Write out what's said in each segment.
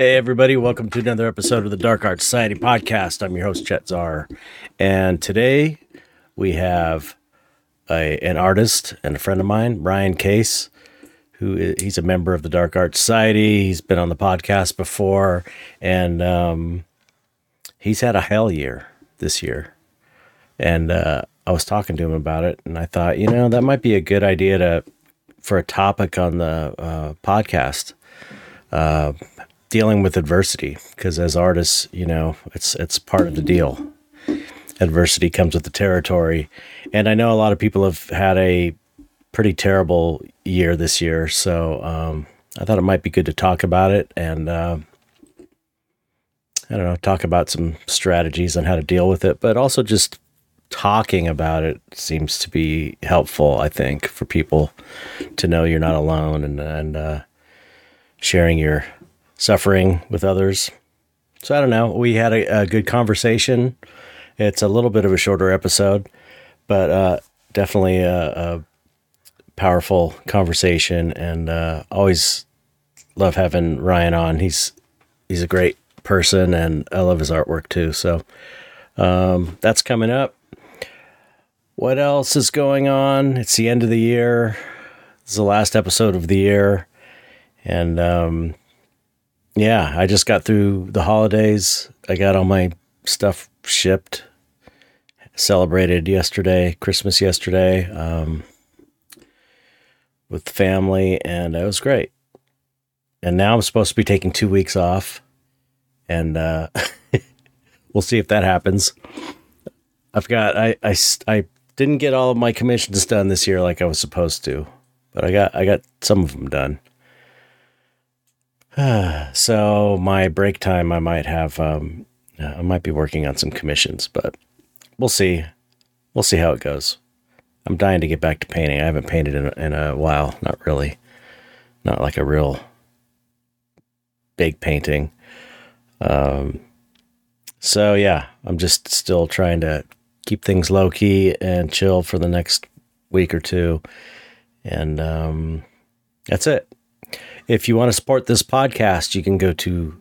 Hey, everybody, welcome to another episode of the Dark Art Society podcast. I'm your host, Chet Zar. And today we have a, an artist and a friend of mine, Ryan Case, who is, he's a member of the Dark Art Society. He's been on the podcast before, and um, he's had a hell year this year. And uh, I was talking to him about it, and I thought, you know, that might be a good idea to for a topic on the uh, podcast. Uh, dealing with adversity because as artists, you know, it's it's part of the deal. Adversity comes with the territory, and I know a lot of people have had a pretty terrible year this year, so um, I thought it might be good to talk about it and uh, I don't know, talk about some strategies on how to deal with it, but also just talking about it seems to be helpful. I think for people to know you're not alone and and uh, sharing your suffering with others. So I don't know. We had a, a good conversation. It's a little bit of a shorter episode, but uh, definitely a, a, powerful conversation. And uh, always love having Ryan on. He's he's a great person, and I love his artwork too. So um, that's coming up. What else is going on? It's the end of the year. Is the last episode of the year, and um, yeah, I just got through the holidays. I got all my stuff shipped. Celebrated yesterday, Christmas yesterday, um, with family, and it was great. And now I'm supposed to be taking two weeks off, and uh, we'll see if that happens. I've got I, I I didn't get all of my commissions done this year like I was supposed to, but I got I got some of them done. so my break time, I might have, um, I might be working on some commissions, but we'll see. We'll see how it goes. I'm dying to get back to painting. I haven't painted in in a while. Not really. Not like a real big painting. Um, so yeah, I'm just still trying to keep things low key and chill for the next week or two. And um, that's it. If you want to support this podcast, you can go to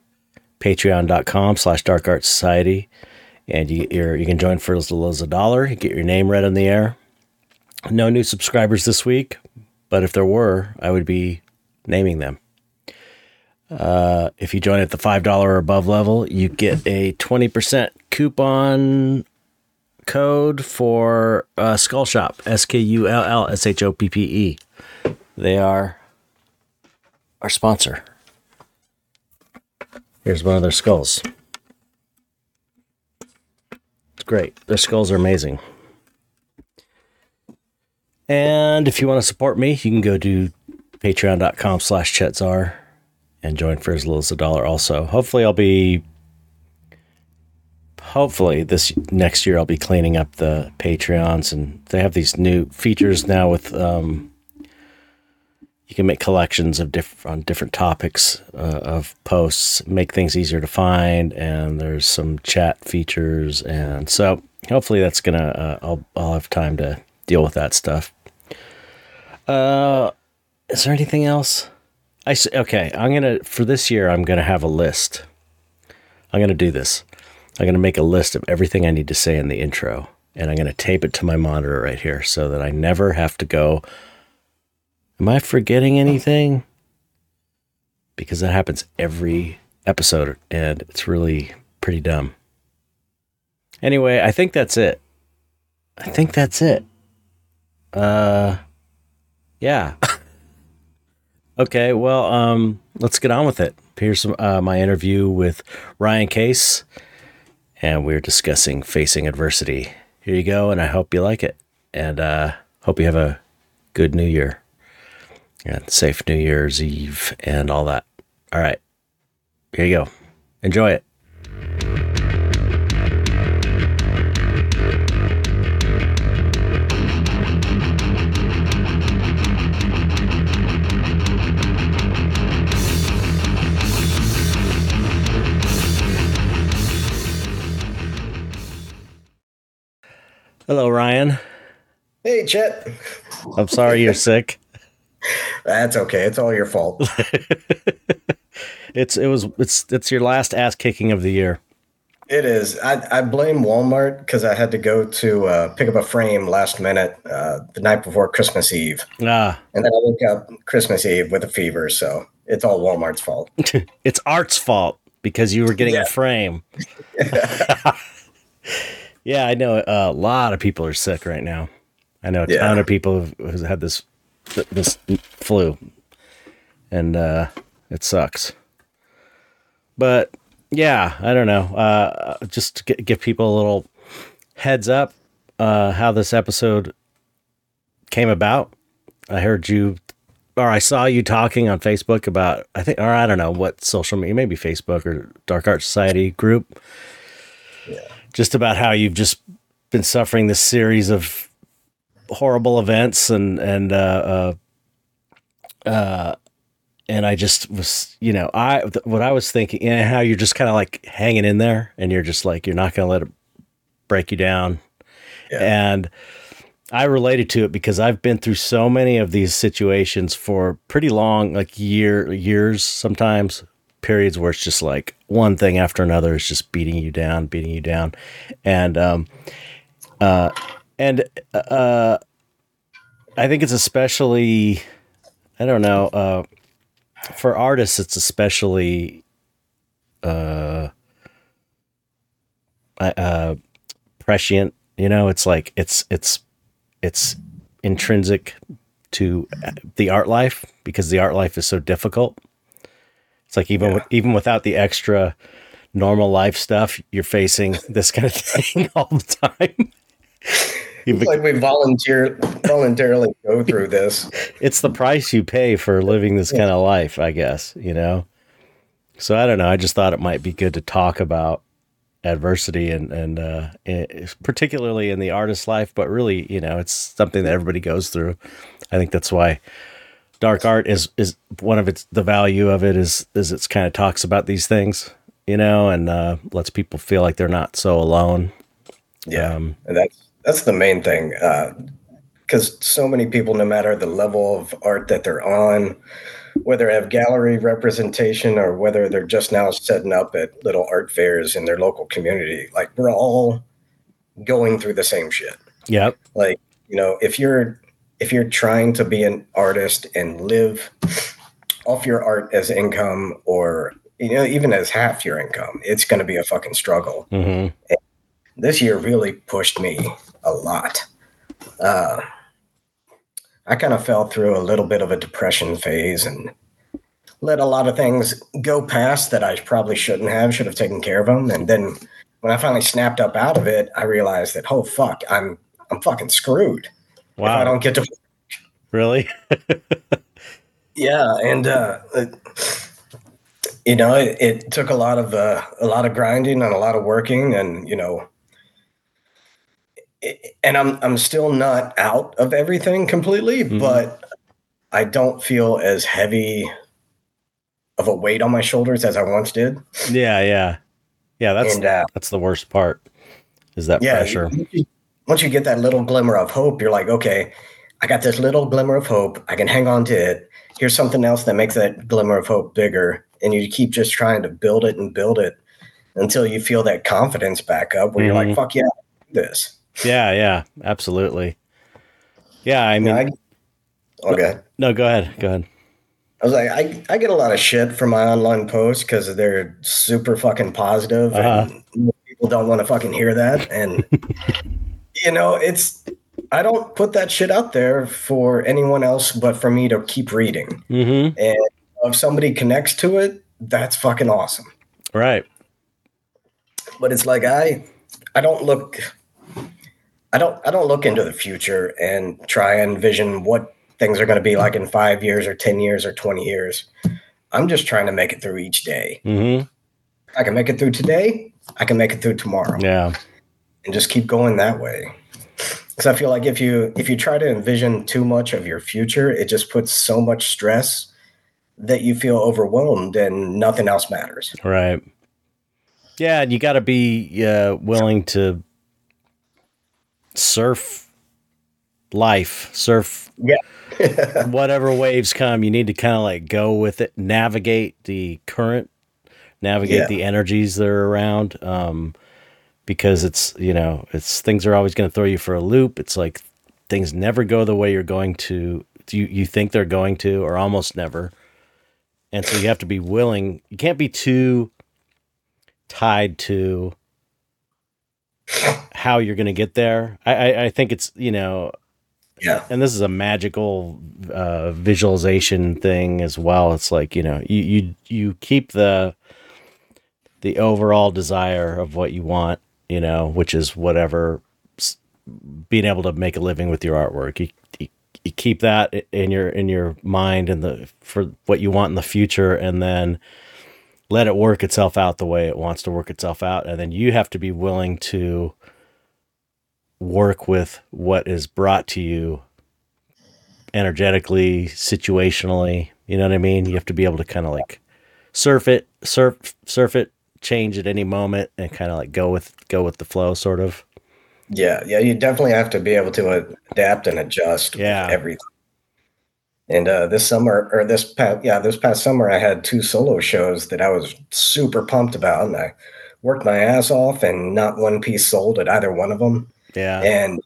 patreon.com slash dark art society and you you can join for as little as a dollar. You get your name read on the air. No new subscribers this week, but if there were, I would be naming them. Uh, if you join at the $5 or above level, you get a 20% coupon code for uh, Skull Shoppe, S K U L L S H O P P E. They are our sponsor. Here's one of their skulls. It's great. Their skulls are amazing. And if you want to support me, you can go to patreon.com slash chetzar and join for as little as a dollar also. Hopefully I'll be hopefully this next year I'll be cleaning up the Patreons and they have these new features now with um, you can make collections of different on different topics uh, of posts, make things easier to find, and there's some chat features, and so hopefully that's gonna uh, I'll I'll have time to deal with that stuff. Uh, is there anything else? I okay. I'm gonna for this year. I'm gonna have a list. I'm gonna do this. I'm gonna make a list of everything I need to say in the intro, and I'm gonna tape it to my monitor right here so that I never have to go Am I forgetting anything? Because that happens every episode and it's really pretty dumb. Anyway, I think that's it. I think that's it. Uh yeah. okay, well, um let's get on with it. Here's uh, my interview with Ryan Case and we're discussing facing adversity. Here you go and I hope you like it and uh hope you have a good new year and safe New Year's Eve and all that. All right, here you go. Enjoy it. Hello, Ryan. Hey, Chet. I'm sorry you're sick. That's okay. It's all your fault. it's it was it's it's your last ass kicking of the year. It is. I, I blame Walmart because I had to go to uh, pick up a frame last minute uh, the night before Christmas Eve, Ah, and then I woke up Christmas Eve with a fever. So it's all Walmart's fault. it's Art's fault because you were getting Yeah. a frame. yeah, I know a lot of people are sick right now. I know a Yeah. ton of people who've, who've had this this flu, and uh, it sucks. But yeah, I don't know. Uh, just to gi- give people a little heads up uh, how this episode came about. I heard you, or I saw you talking on Facebook about, I think, or I don't know what social media, maybe Facebook or Dark Art Society group, Yeah. just about how you've just been suffering this series of horrible events and and uh, uh, uh, and I just was, you know, I th- what I was thinking, and how you're just kind of like hanging in there, and you're just like you're not going to let it break you down, Yeah. and I related to it because I've been through so many of these situations for pretty long, like year years sometimes periods where it's just like one thing after another is just beating you down, beating you down, and um, uh, and uh, I think it's especially, I don't know, uh, for artists, it's especially, uh, uh, prescient. You know, it's like it's it's it's intrinsic to the art life because the art life is so difficult. It's like even Yeah. even without the extra normal life stuff, you're facing this kind of thing all the time. It's like we volunteer voluntarily go through this. it's the price you pay for living this kind of life, I guess, you know? So I don't know. I just thought it might be good to talk about adversity and, and, uh, i- particularly in the artist's life, but really, you know, it's something that everybody goes through. I think that's why dark art is, is one of its, the value of it is, is it's kind of talks about these things, you know, and, uh, lets people feel like they're not so alone. Yeah, Um, and that's that's the main thing. Because so many people, no matter the level of art that they're on, whether they have gallery representation or whether they're just now setting up at little art fairs in their local community, like we're all going through the same shit. Yep. Like you know, if you're if you're trying to be an artist and live off your art as income or you know even as half your income it's going to be a fucking struggle hmm this year really pushed me a lot. Uh, I kind of fell through a little bit of a depression phase and let a lot of things go past that I probably shouldn't have, should have taken care of them. And then when I finally snapped up out of it, I realized that, oh, fuck, I'm, I'm fucking screwed. If I don't get to Really? Yeah, and uh, you know, it, it took a lot of uh, a lot of grinding and a lot of working, and you know, and I'm I'm still not out of everything completely, Mhm. but I don't feel as heavy of a weight on my shoulders as I once did. Yeah, yeah, yeah. That's and uh, that's the worst part. Is that yeah, pressure? once you get that little glimmer of hope, you're like, okay, I got this little glimmer of hope. I can hang on to it. Here's something else that makes that glimmer of hope bigger. And you keep just trying to build it and build it until you feel that confidence back up where you're Mhm. like, fuck yeah, I can do this. Yeah, yeah, absolutely. Yeah, I mean, mean, I, okay. no, go ahead, go ahead. I was like, I, I get a lot of shit from my online posts because they're super fucking positive Uh-huh. and people don't want to fucking hear that. And, you know, it's, I don't put that shit out there for anyone else but for me to keep reading. Mm-hmm. And if somebody connects to it, that's fucking awesome. Right. But it's like I I don't look I don't I don't look into the future and try and envision what things are going to be like in 5 years or 10 years or 20 years. I'm just trying to make it through each day. Mm-hmm. I can make it through today, I can make it through tomorrow Yeah. and just keep going that way. Cuz I feel like if you if you try to envision too much of your future, it just puts so much stress that you feel overwhelmed and nothing else matters. Right. Yeah, and you got to be uh, willing to surf life, surf Yeah. whatever waves come, you need to kind of like go with it, navigate the current, navigate Yeah. the energies that are around. Um, because it's you know it's things are always going to throw you for a loop. It's like things never go the way you're going to you you think they're going to, or almost never. And so you have to be willing. You can't be too tied to how you're going to get there. I, I I think it's you know Yeah. and this is a magical uh, visualization thing as well. It's like you know you you you keep the the overall desire of what you want, you know, which is whatever being able to make a living with your artwork. You, you, you keep that in your in your mind and the for what you want in the future, and then let it work itself out the way it wants to work itself out, and then you have to be willing to work with what is brought to you energetically, situationally. You know what I mean? You have to be able to kind of like surf it, surf, surf it, change at any moment, and kind of like go with go with the flow, sort of. Yeah. Yeah. You definitely have to be able to adapt and adjust Yeah. everything. And uh, this summer, or this past, yeah, this past summer, I had two solo shows that I was super pumped about, and I worked my ass off, and not one piece sold at either one of them. Yeah, And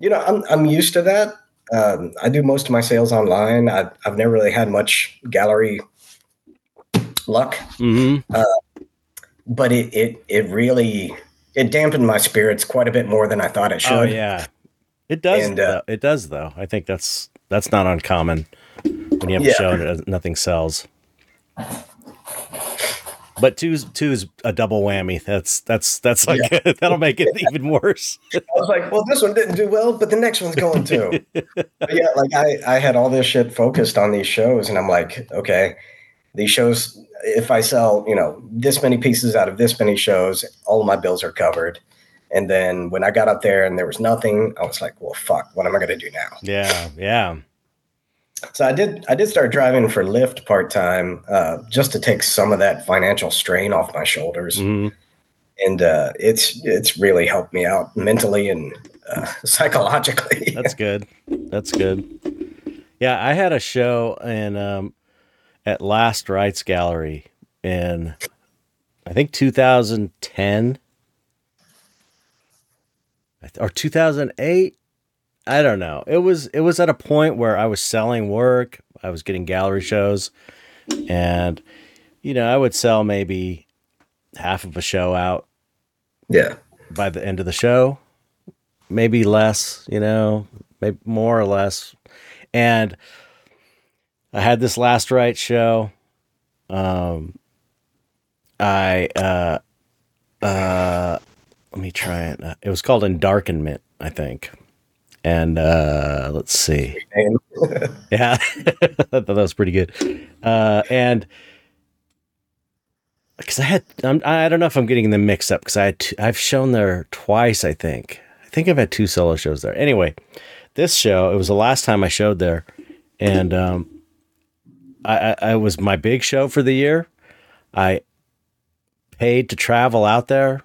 you know, I'm I'm used to that. Um, I do most of my sales online. I, I've never really had much gallery luck, hmm but it it it really it dampened my spirits quite a bit more than I thought it should. Oh yeah, it does. And, uh, it does though. I think that's that's not uncommon when you have Yeah. a show and nothing sells. But two's two is a double whammy. That's that's that's like that'll make it even worse. I was like, well, this one didn't do well, but the next one's going to. Yeah, like I, I had all this shit focused on these shows, and I'm like, okay, these shows, if I sell, you know, this many pieces out of this many shows, all of my bills are covered. And then when I got up there and there was nothing, I was like, well, fuck, what am I going to do now? Yeah, yeah. So I did, I did start driving for Lyft part time, uh, just to take some of that financial strain off my shoulders. Mhm. And uh, it's, it's really helped me out mentally and uh, psychologically. That's good. That's good. Yeah, I had a show in um at Last Rites Gallery in I think 2010 I th- or 2008. I don't know. It was it was at a point where I was selling work, I was getting gallery shows and you know, I would sell maybe half of a show out yeah. by the end of the show, maybe less, you know, maybe more or less. And I had this last right show. Um, I uh, uh, let me try it. Uh, It was called Endarkenment, I think. And uh, let's see. Yeah, I thought that was pretty good. Uh, and because I had, I'm, I don't know if I'm getting them mixed up because I had, two, I've shown there twice. I think. I think I've had two solo shows there. Anyway, this show it was the last time I showed there, and um, I, I, I was my big show for the year. I paid to travel out there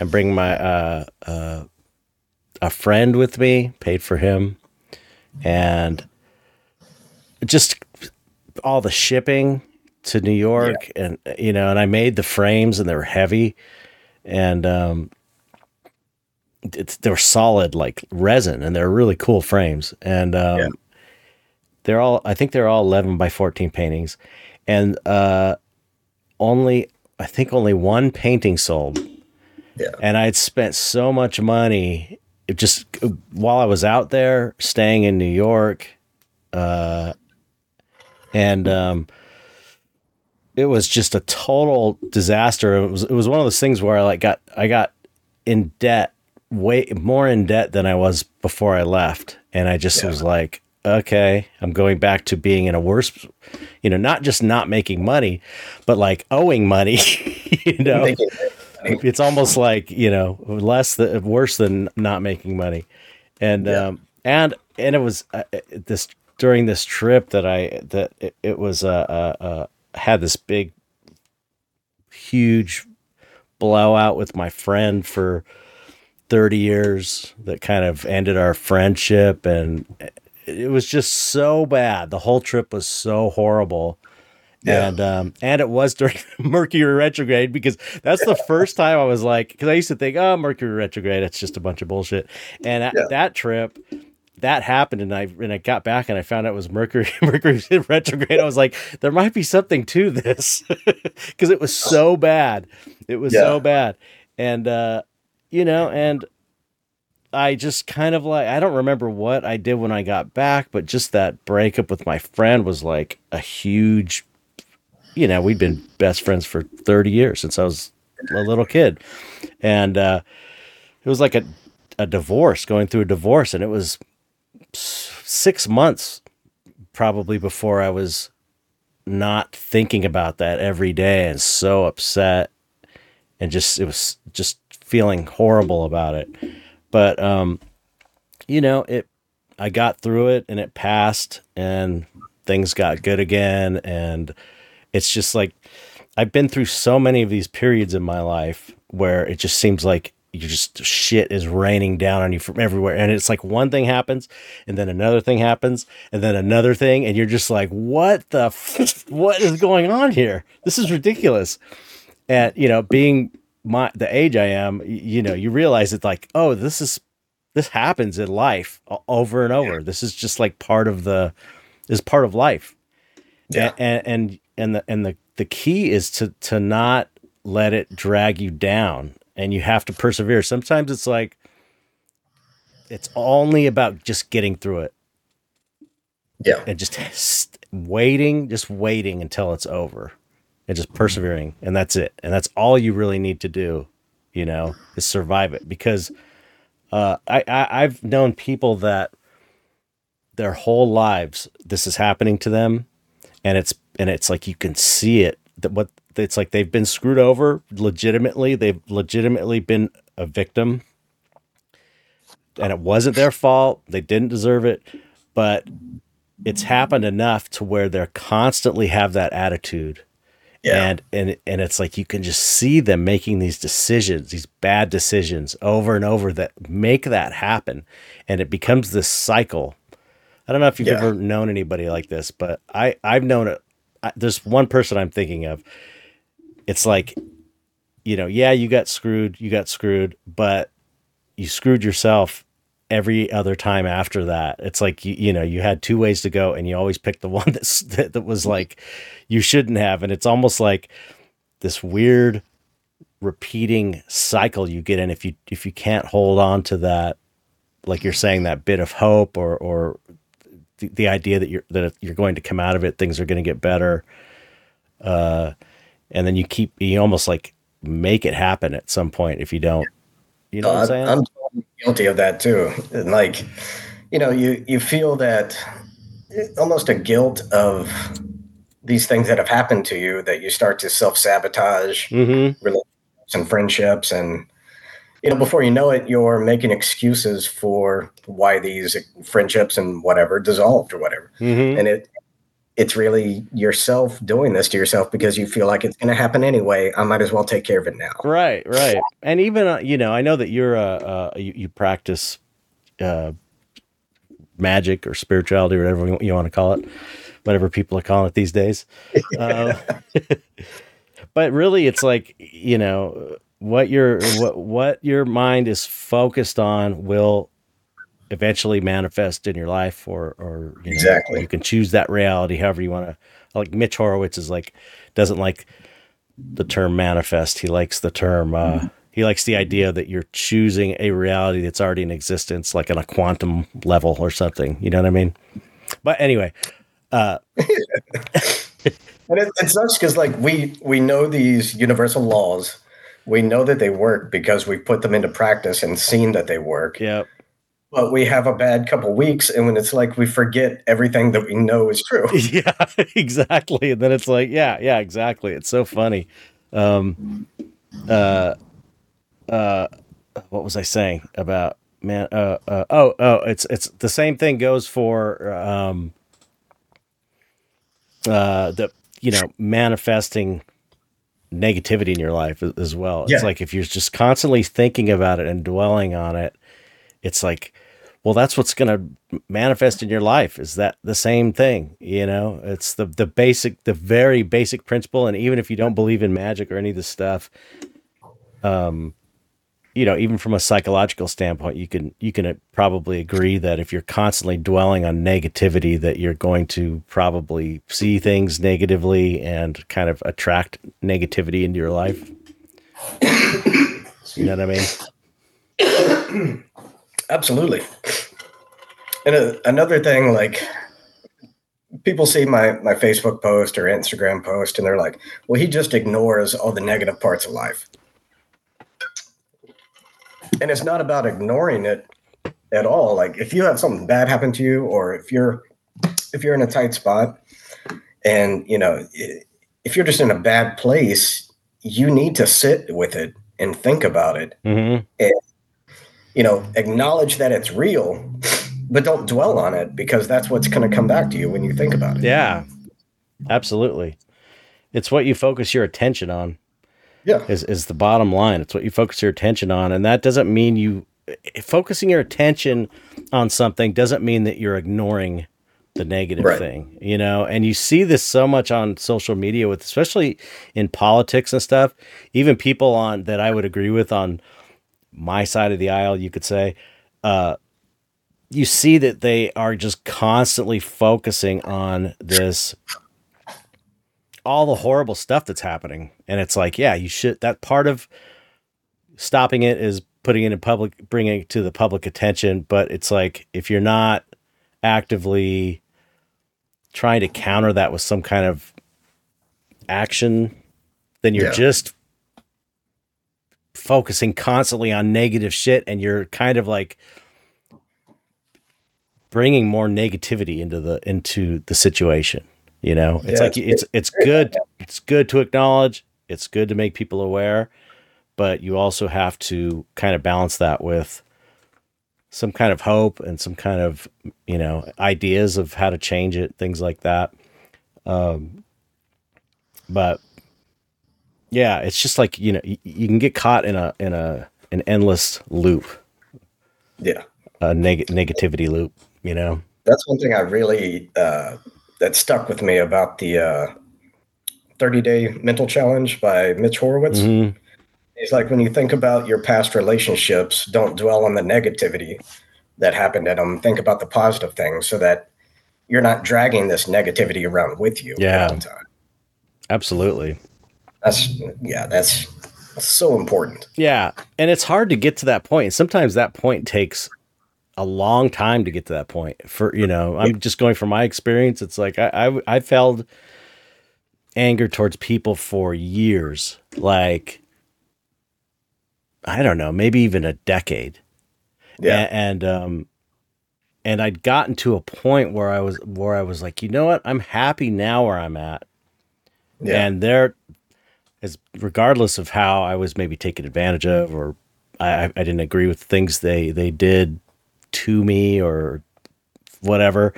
and bring my uh, uh, a friend with me. Paid for him, and just all the shipping to New York and you know and I made the frames and they were heavy. And um it's they were solid like resin and they're really cool frames. And um Yeah. they're all I think they're all 11 by 14 paintings. And uh only I think only one painting sold Yeah. and I had spent so much money it just while I was out there staying in New York uh and um it was just a total disaster it was it was one of those things where I like got I got in debt way more in debt than I was before I left and I just Yeah. was like okay I'm going back to being in a worse you know not just not making money but like owing money you know it's almost like you know less than worse than not making money and Yeah. um and and it was uh, this during this trip that i that it, it was uh, uh uh had this big huge blowout with my friend for 30 years that kind of ended our friendship and it was just so bad. The whole trip was so horrible. Yeah. And um and it was during Mercury retrograde because that's the first time I was like because I used to think oh Mercury retrograde it's just a bunch of bullshit and at Yeah. that trip that happened and I and I got back and I found out it was Mercury Mercury retrograde I was like there might be something to this because it was so bad it was Yeah. so bad and uh you know and I just kind of like I don't remember what I did when I got back, but just that breakup with my friend was like a huge you know, we'd been best friends for 30 years since I was a little kid. And uh it was like a a divorce, going through a divorce and it was 6 months probably before I was not thinking about that every day and so upset and just it was just feeling horrible about it but um you know it i got through it and it passed and things got good again and it's just like i've been through so many of these periods in my life where it just seems like you just shit is raining down on you from everywhere. And it's like one thing happens and then another thing happens and then another thing and you're just like what the f- what is going on here? This is ridiculous. And you know being my the age i am you know you realize it's like oh this is this happens in life over and over. This is just like part of the is part of life. Yeah. and and and the and the the key is to to not let it drag you down and you have to persevere sometimes it's like it's only about just getting through it Yeah. and just st- waiting, just waiting until it's over and just persevering. And that's it. And that's all you really need to do, you know, is survive it. Because uh, I, I, I've known people that their whole lives, this is happening to them. And it's, and it's like you can see it that what it's like they've been screwed over legitimately. They've legitimately been a victim. And it wasn't their fault. They didn't deserve it. But it's happened enough to where they're constantly have that attitude Yeah. and and and it's like you can just see them making these decisions these bad decisions over and over that make that happen and it becomes this cycle i don't know if you've Yeah. ever known anybody like this but i i've known it there's one person i'm thinking of it's like you know yeah you got screwed you got screwed but you screwed yourself every other time after that. It's like you, you know you had two ways to go, and you always picked the one that's, that that was like you shouldn't have, and it's almost like this weird repeating cycle you get in if you if you can't hold on to that, like you're saying that bit of hope or or the, the idea that you're that you're going to come out of it, things are going to get better, uh, and then you keep you almost like make it happen at some point if you don't. You know what I'm saying? I'm totally guilty of that too. And like, you know, you you feel that almost a guilt of these things that have happened to you that you start to self sabotage mm-hmm. relationships and friendships and you know before you know it you're making excuses for why these friendships and whatever dissolved or whatever Mm-hmm. and it it's really yourself doing this to yourself because you feel like it's going to happen anyway i might as well take care of it now Right, right. And even uh, you know, I know that you're uh, uh you, you practice uh magic or spirituality or whatever you want to call it, whatever people are calling it these days. Uh, but really it's like, you know, what your what what your mind is focused on will eventually manifest in your life or or you know, Exactly. you can choose that reality however you want to like Mitch Horowitz is like doesn't like the term manifest. He likes the term. Uh, he likes the idea that you're choosing a reality that's already in existence, like on a quantum level or something. You know what I mean? But anyway, uh and it, it sucks because like we we know these universal laws we know that they work because we've put them into practice and seen that they work yeah, but we have a bad couple weeks and when it's like we forget everything that we know is true yeah, exactly. And then it's like, yeah, yeah, exactly. It's so funny. Um, uh, uh, what was I saying about man? Uh, uh, oh, oh, it's it's the same thing goes for um, uh, the you know manifesting negativity in your life as, well. It's like if you're just constantly thinking about it and dwelling on it, it's like, well that's what's going to manifest in your life. Is that the same thing? You know it's the the basic the very basic principle. And even if you don't believe in magic or any of this stuff um you know even from a psychological standpoint you can you can probably agree that if you're constantly dwelling on negativity that you're going to probably see things negatively and kind of attract negativity into your life. You know what i mean? Absolutely. And uh, another thing like people see my my facebook post or instagram post and they're like well he just ignores all the negative parts of life and it's not about ignoring it at all. Like if you have something bad happen to you or if you're if you're in a tight spot and you know if you're just in a bad place you need to sit with it and think about it. Mm-hmm. and you know acknowledge that it's real but don't dwell on it because that's what's going to come back to you when you think about it. Yeah. Absolutely. It's what you focus your attention on yeah. Is is the bottom line. It's what you focus your attention on. And that doesn't mean you focusing your attention on something doesn't mean that you're ignoring the negative right. thing, you know, and you see this so much on social media with especially in politics and stuff, even people on that I would agree with on my side of the aisle, you could say, uh, you see that they are just constantly focusing on this all the horrible stuff that's happening. And it's like, yeah, you should, that part of stopping it is putting it in public, bringing it to the public attention. But it's like, if you're not actively trying to counter that with some kind of action, then you're yeah. just focusing constantly on negative shit and you're kind of like bringing more negativity into the into the situation you know, it's yeah, like it's it's good. It's good to acknowledge. It's good to make people aware, but you also have to kind of balance that with some kind of hope and some kind of you know ideas of how to change it, things like that. Um, but yeah, it's just like you know you, you can get caught in a in a an endless loop. Yeah, a neg- negativity loop. You know, that's one thing I really. Uh that stuck with me about the uh, 30 day mental challenge by Mitch Horowitz. Mm-hmm. He's like, when you think about your past relationships, don't dwell on the negativity that happened in them. Think about the positive things so that you're not dragging this negativity around with you. Yeah. Absolutely. That's, yeah, that's, that's so important. Yeah. And it's hard to get to that point. Sometimes that point takes a long time to get to that point. For you know, I'm just going from my experience. It's like I I, I felt anger towards people for years, like I don't know, maybe even a decade. Yeah, and, and um, and I'd gotten to a point where I was where I was like, you know what, I'm happy now where I'm at. Yeah. And there, as regardless of how I was maybe taken advantage of, or I, I didn't agree with things they they did to me or whatever.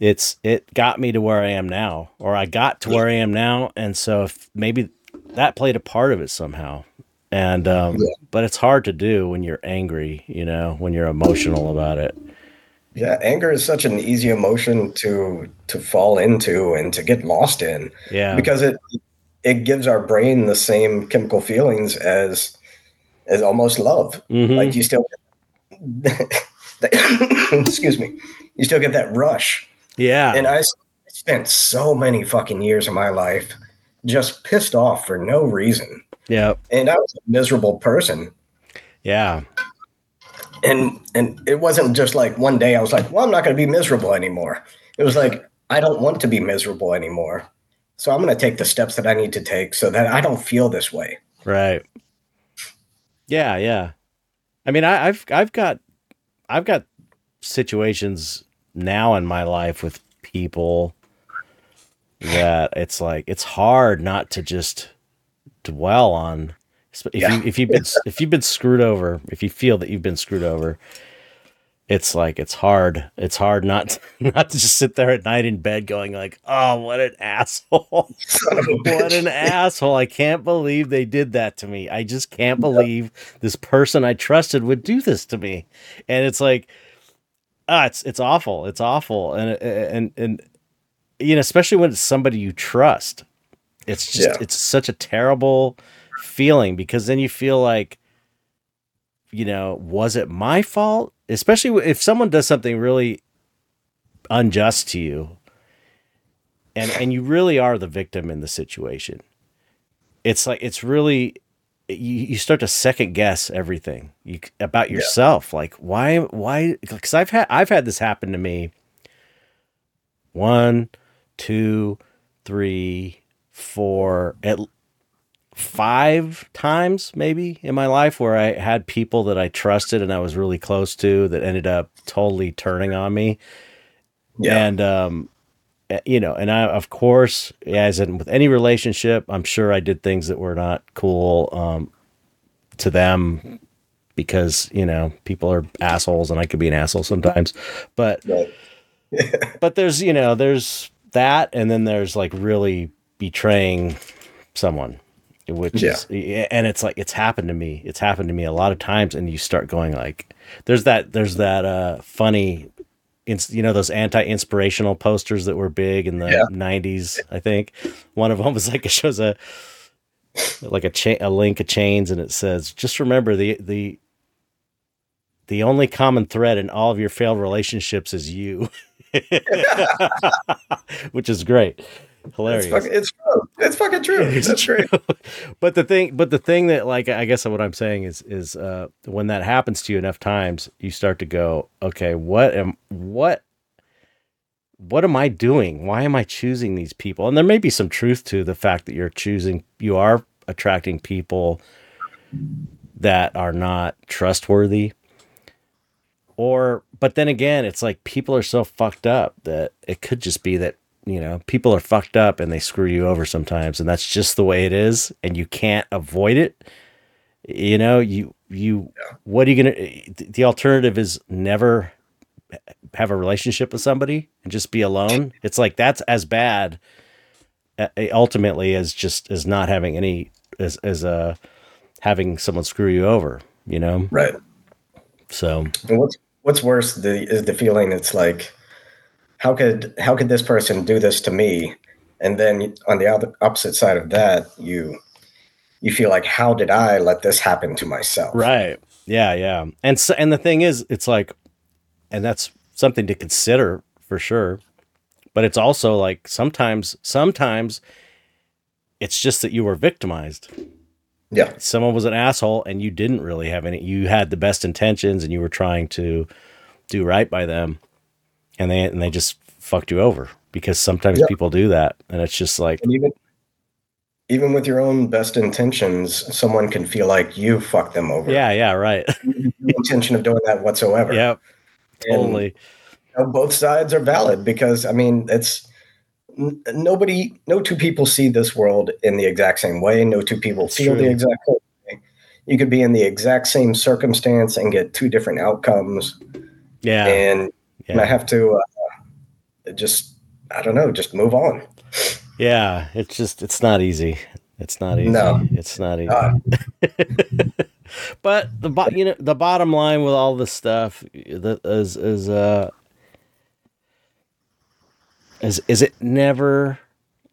It's it got me to where I am now or I got to where I am now. And so if maybe that played a part of it somehow. And um, yeah. but it's hard to do when you're angry you know when you're emotional about it. Yeah anger is such an easy emotion to to fall into and to get lost in. Yeah. Because it it gives our brain the same chemical feelings as as almost love. Mm-hmm. like you still excuse me, you still get that rush. Yeah. And I spent so many fucking years of my life just pissed off for no reason. Yeah. And I was a miserable person. Yeah. And and it wasn't just like one day I was like, well, I'm not going to be miserable anymore. It was like I don't want to be miserable anymore. So I'm going to take the steps that I need to take so that I don't feel this way. Right. Yeah, yeah. I mean, I, I've I've got I've got situations now in my life with people that it's like it's hard not to just dwell on if yeah. you if you've been if you've been screwed over if you feel that you've been screwed over it's like it's hard. It's hard not not to just sit there at night in bed going like, "Oh, what an asshole! what an asshole! I can't believe they did that to me. I just can't believe this person I trusted would do this to me." And it's like, ah, it's it's awful. It's awful, and and and you know, especially when it's somebody you trust. It's just Yeah. it's such a terrible feeling because then you feel like you know, was it my fault? Especially if someone does something really unjust to you and and you really are the victim in the situation. It's like it's really you, you start to second guess everything you about Yeah. yourself. Like why why cuz I've had I've had this happen to me one, two, three, four, at five times maybe in my life where I had people that I trusted and I was really close to that ended up totally turning on me. Yeah. And um eh, you know, and I of course, as in with any relationship, I'm sure I did things that were not cool um to them because, you know, people are assholes and I could be an asshole sometimes. But Right. but there's you know there's that and then there's like really betraying someone which is and it's like it's happened to me it's happened to me a lot of times and you start going like there's that there's that uh funny you know those anti-inspirational posters that were big in the Yeah. 90s i think. One of them was like it shows a like a chain a link of chains and it says just remember the the the only common thread in all of your failed relationships is you. Which is great It's hilarious fucking, it's true. It's fucking true. It's That's great. but the thing but the thing that like i guess what i'm saying is is uh when that happens to you enough times you start to go okay what am what what am i doing why am i choosing these people and there may be some truth to the fact that you're choosing you are attracting people that are not trustworthy or but then again it's like people are so fucked up that it could just be that you know people are fucked up and they screw you over sometimes and that's just the way it is and you can't avoid it. You know you you what are you gonna the alternative is never have a relationship with somebody and just be alone. It's like that's as bad uh, ultimately as just as not having any as as uh having someone screw you over you know? Right. so And what's what's worse the, is the feeling it's like, how could how could this person do this to me? And then on the other opposite side of that, you you feel like, how did I let this happen to myself? Right. Yeah, yeah. And so, and the thing is, it's like, and that's something to consider for sure. But it's also like sometimes, sometimes it's just that you were victimized. Yeah. Someone was an asshole and you didn't really have any, you had the best intentions and you were trying to do right by them. And they, and they just fucked you over because sometimes Yeah. people do that. And it's just like, And even even with your own best intentions, someone can feel like you fucked them over. yeah, yeah, right. No intention of doing that whatsoever. yep. And, Totally. you know, both sides are valid because I mean it's nobody no two people see this world in the exact same way. No two people feel true. the exact same way. You could be in the exact same circumstance and get two different outcomes. Yeah. And, and I have to uh, just I don't know, just move on. Yeah, it's just it's not easy. It's not easy. No. It's not easy. Uh, but the bo- you know the bottom line with all this stuff is is uh is is it never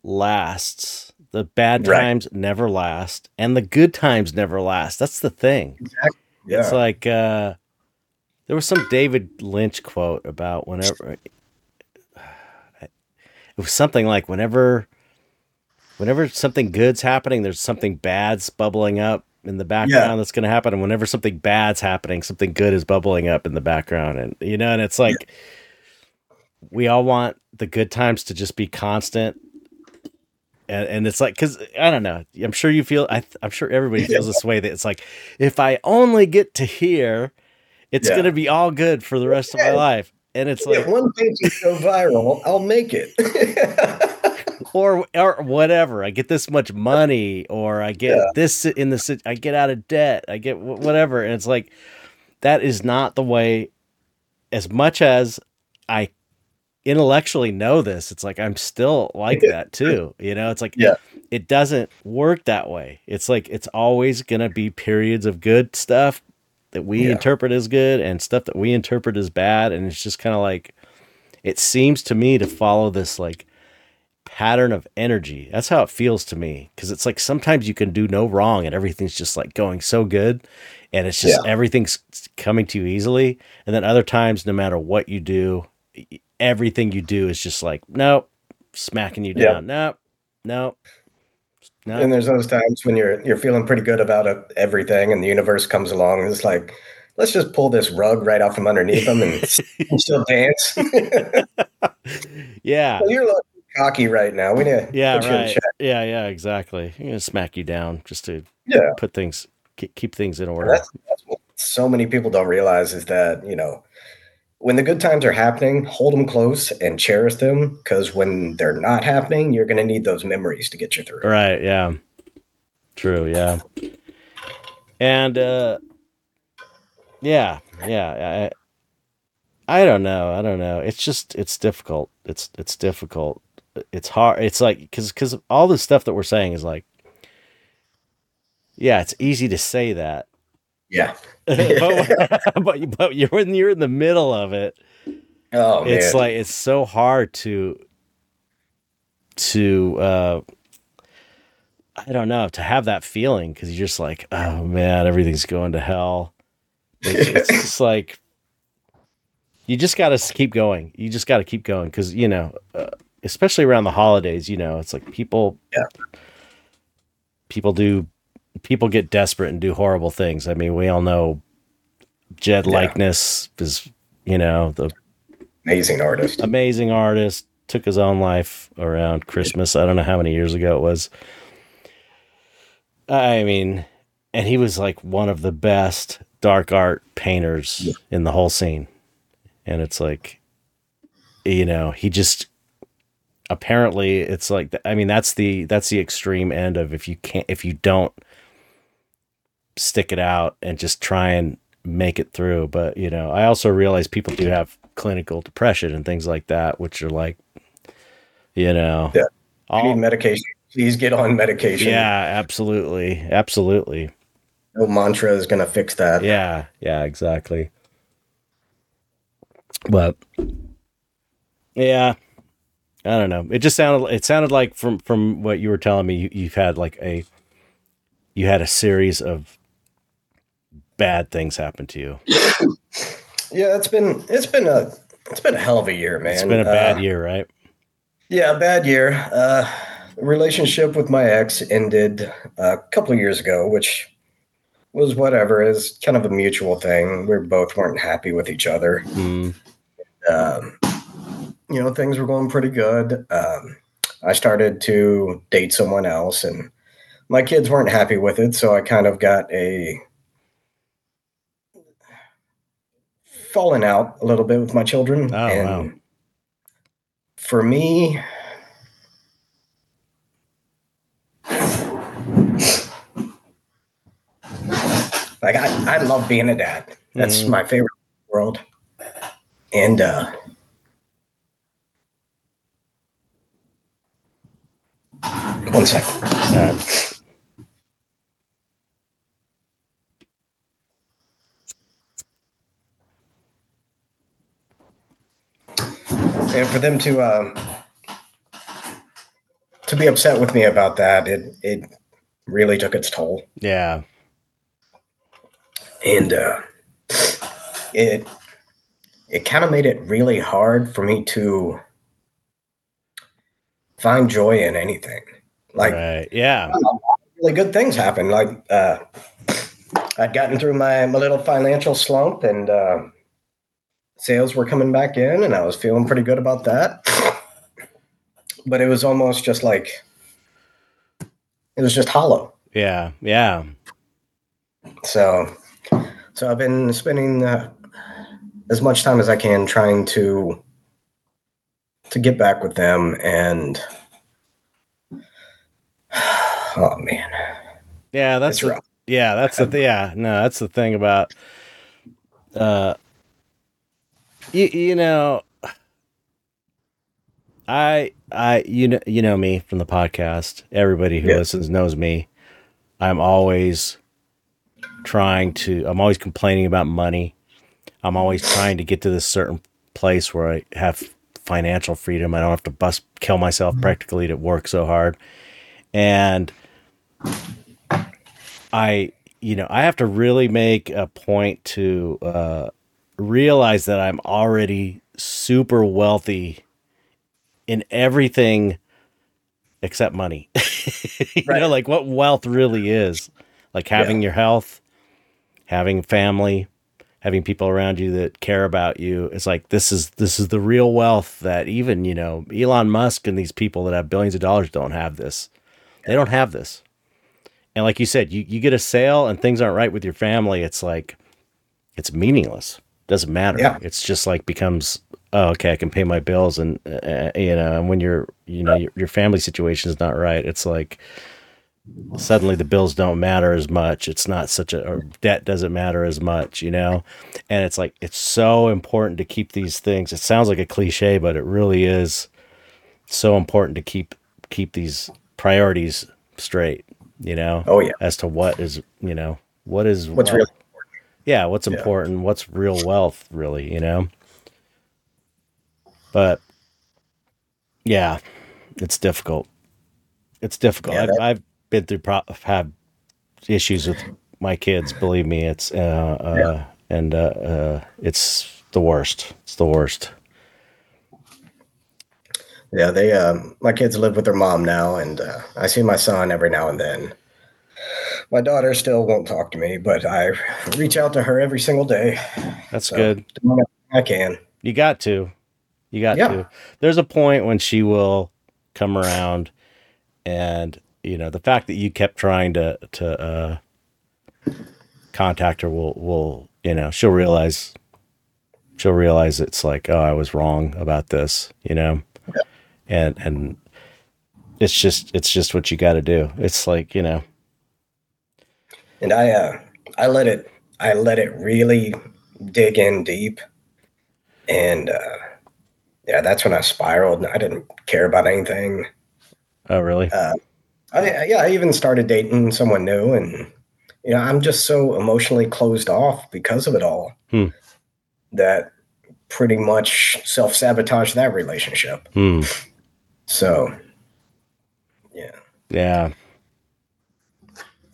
lasts. The bad Right. times never last and the good times never last. That's the thing. yeah. It's like uh there was some David Lynch quote about whenever it was something like whenever whenever something good's happening, there's something bad's bubbling up in the background that's going to happen. And whenever something bad's happening, something good is bubbling up in the background. And you know and it's like we all want the good times to just be constant. And, and it's like because i don't know. I'm sure you feel I, i'm sure everybody feels this way that it's like if i only get to here it's Yeah. gonna be all good for the rest of my life and it's like if one painting go viral, I'll make it. or or whatever i get this much money or i get Yeah. this in the i get out of debt i get whatever and it's like that is not the way as much as I intellectually know this, it's like I'm still like that too. You know, it's like Yeah. it doesn't work that way. It's like it's always gonna be periods of good stuff that we Yeah. interpret as good and stuff that we interpret as bad. And it's just kind of like it seems to me to follow this like pattern of energy. That's how it feels to me. Cause it's like sometimes you can do no wrong and everything's just like going so good. And it's just everything's coming to you easily. And then other times, no matter what you do, everything you do is just like, nope, smacking you Yeah. down. Nope, nope, nope. And there's those times when you're you're feeling pretty good about everything, and the universe comes along and it's like, let's just pull this rug right out from underneath them and, and still dance. yeah. Well, you're a little cocky right now. We need to Yeah, put you in right. check. Yeah, yeah, exactly. I'm gonna smack you down just to Yeah. put things keep, keep things in order. That's, that's so many people don't realize is that you know when the good times are happening, hold them close and cherish them because when they're not happening, you're going to need those memories to get you through. Right, yeah. True, yeah. And uh yeah, yeah. I I don't know. I don't know. It's just it's difficult. It's it's difficult. It's hard. It's like cuz cuz all the stuff that we're saying is like yeah, it's easy to say that. Yeah. but, but but you're when you're in the middle of it, Oh man. it's like it's so hard to to uh I don't know to have that feeling because you're just like oh man everything's going to hell. It's, it's just like you just got to keep going. You just got to keep going because you know, uh, especially around the holidays. You know, it's like people, Yeah. people do, people get desperate and do horrible things. I mean, we all know Jed Yeah. likeness is you know the Amazing artist. amazing artist took his own life around Christmas. I don't know how many years ago it was. I mean, and he was like one of the best dark art painters Yeah. in the whole scene. And it's like, you know, he just apparently it's like I mean that's the that's the extreme end of if you can't if you don't stick it out and just try and make it through. But you know, I also realize people do have clinical depression and things like that, which are like, you know, Yeah. You need medication. Please get on medication. yeah, absolutely, absolutely, No mantra is going to fix that. yeah, yeah, exactly. But yeah, I don't know. It just sounded. It sounded like from from what you were telling me, you, you've had like a you had a series of bad things happen to you. Yeah, it's been it's been a it's been a hell of a year, man. It's been a bad Uh, year, right? Yeah, bad year. Uh, relationship with my ex ended a couple of years ago, which was whatever. is kind of a mutual thing. We both weren't happy with each other. Mm, Um, you know, things were going pretty good. Um, I started to date someone else, and my kids weren't happy with it. So I kind of got a falling out a little bit with my children. Oh, and wow. for me, like I, I love being a dad. That's Mhm. my favorite world. And uh one second. uh, And for them to um to be upset with me about that, it it really took its toll. yeah, and uh, it it kind of made it really hard for me to find joy in anything. Like right, yeah, really good things happen. Like uh, I'd gotten through my, my little financial slump, and uh, sales were coming back in, and I was feeling pretty good about that. But it was almost just like it was just hollow. yeah, yeah. So, so I've been spending uh, as much time as I can trying to to get back with them, and oh man, Yeah, that's the, yeah, that's the th- yeah, no, that's the thing about uh you, you know, I I you know you know me from the podcast. Everybody who Yeah. listens knows me. I'm always trying to. I'm always complaining about money. I'm always trying to get to this certain place where I have financial freedom. I don't have to bust kill myself practically to work so hard. And I, you know, I have to really make a point to uh, realize that I'm already super wealthy in everything except money. you Right. know, like what wealth really is. Like having your health, having family, having people around you that care about you. It's like this is this is the real wealth that even, you know, Elon Musk and these people that have billions of dollars don't have this. They don't have this. And like you said, you, you get a sale and things aren't right with your family, it's like it's meaningless. Doesn't matter. Yeah. It's just like becomes oh, okay, I can pay my bills and uh, you know, and when you're you know your, your family situation is not right, it's like suddenly the bills don't matter as much. It's not such a or debt doesn't matter as much, you know. And it's like it's so important to keep these things. It sounds like a cliche, but it really is so important to keep keep these priorities straight, you know, Oh yeah. as to what is, you know, what is What's wealth. really yeah, what's Yeah. important, what's real wealth really, you know. But yeah, it's difficult. It's difficult. Yeah, I've, I've been through pro- had issues with my kids. Believe me, it's uh, uh and uh, uh, it's the worst. It's the worst. Yeah, they um my kids live with their mom now and uh, I see my son every now and then. My daughter still won't talk to me, but I reach out to her every single day. That's So, good. I can. You got to. You got Yeah. to. There's a point when she will come around and you know, the fact that you kept trying to to uh contact her will will, you know, she'll realize she'll realize it's like, oh, I was wrong about this, you know. And and it's just it's just what you got to do. It's like, you know, And I uh I let it I let it really dig in deep. And uh yeah, that's when I spiraled and I didn't care about anything. oh really? I, yeah, I even started dating someone new, and you know, I'm just so emotionally closed off because of it all Hmm. that pretty much self sabotage that relationship. Hmm. So, yeah, Yeah.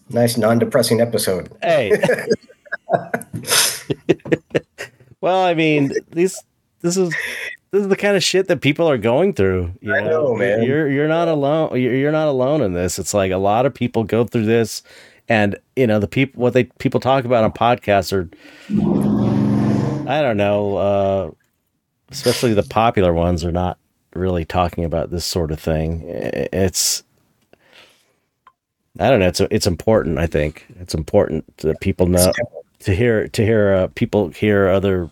Nice non depressing episode. Hey. well, I mean, these this is this is the kind of shit that people are going through. You I know, man. You're you're not alone. You're, you're not alone in this. It's like a lot of people go through this, and you know the people what they people talk about on podcasts are, I don't know, uh, especially the popular ones are not really talking about this sort of thing. It's I don't know. It's it's important. I think it's important that people know to hear to hear uh, people hear other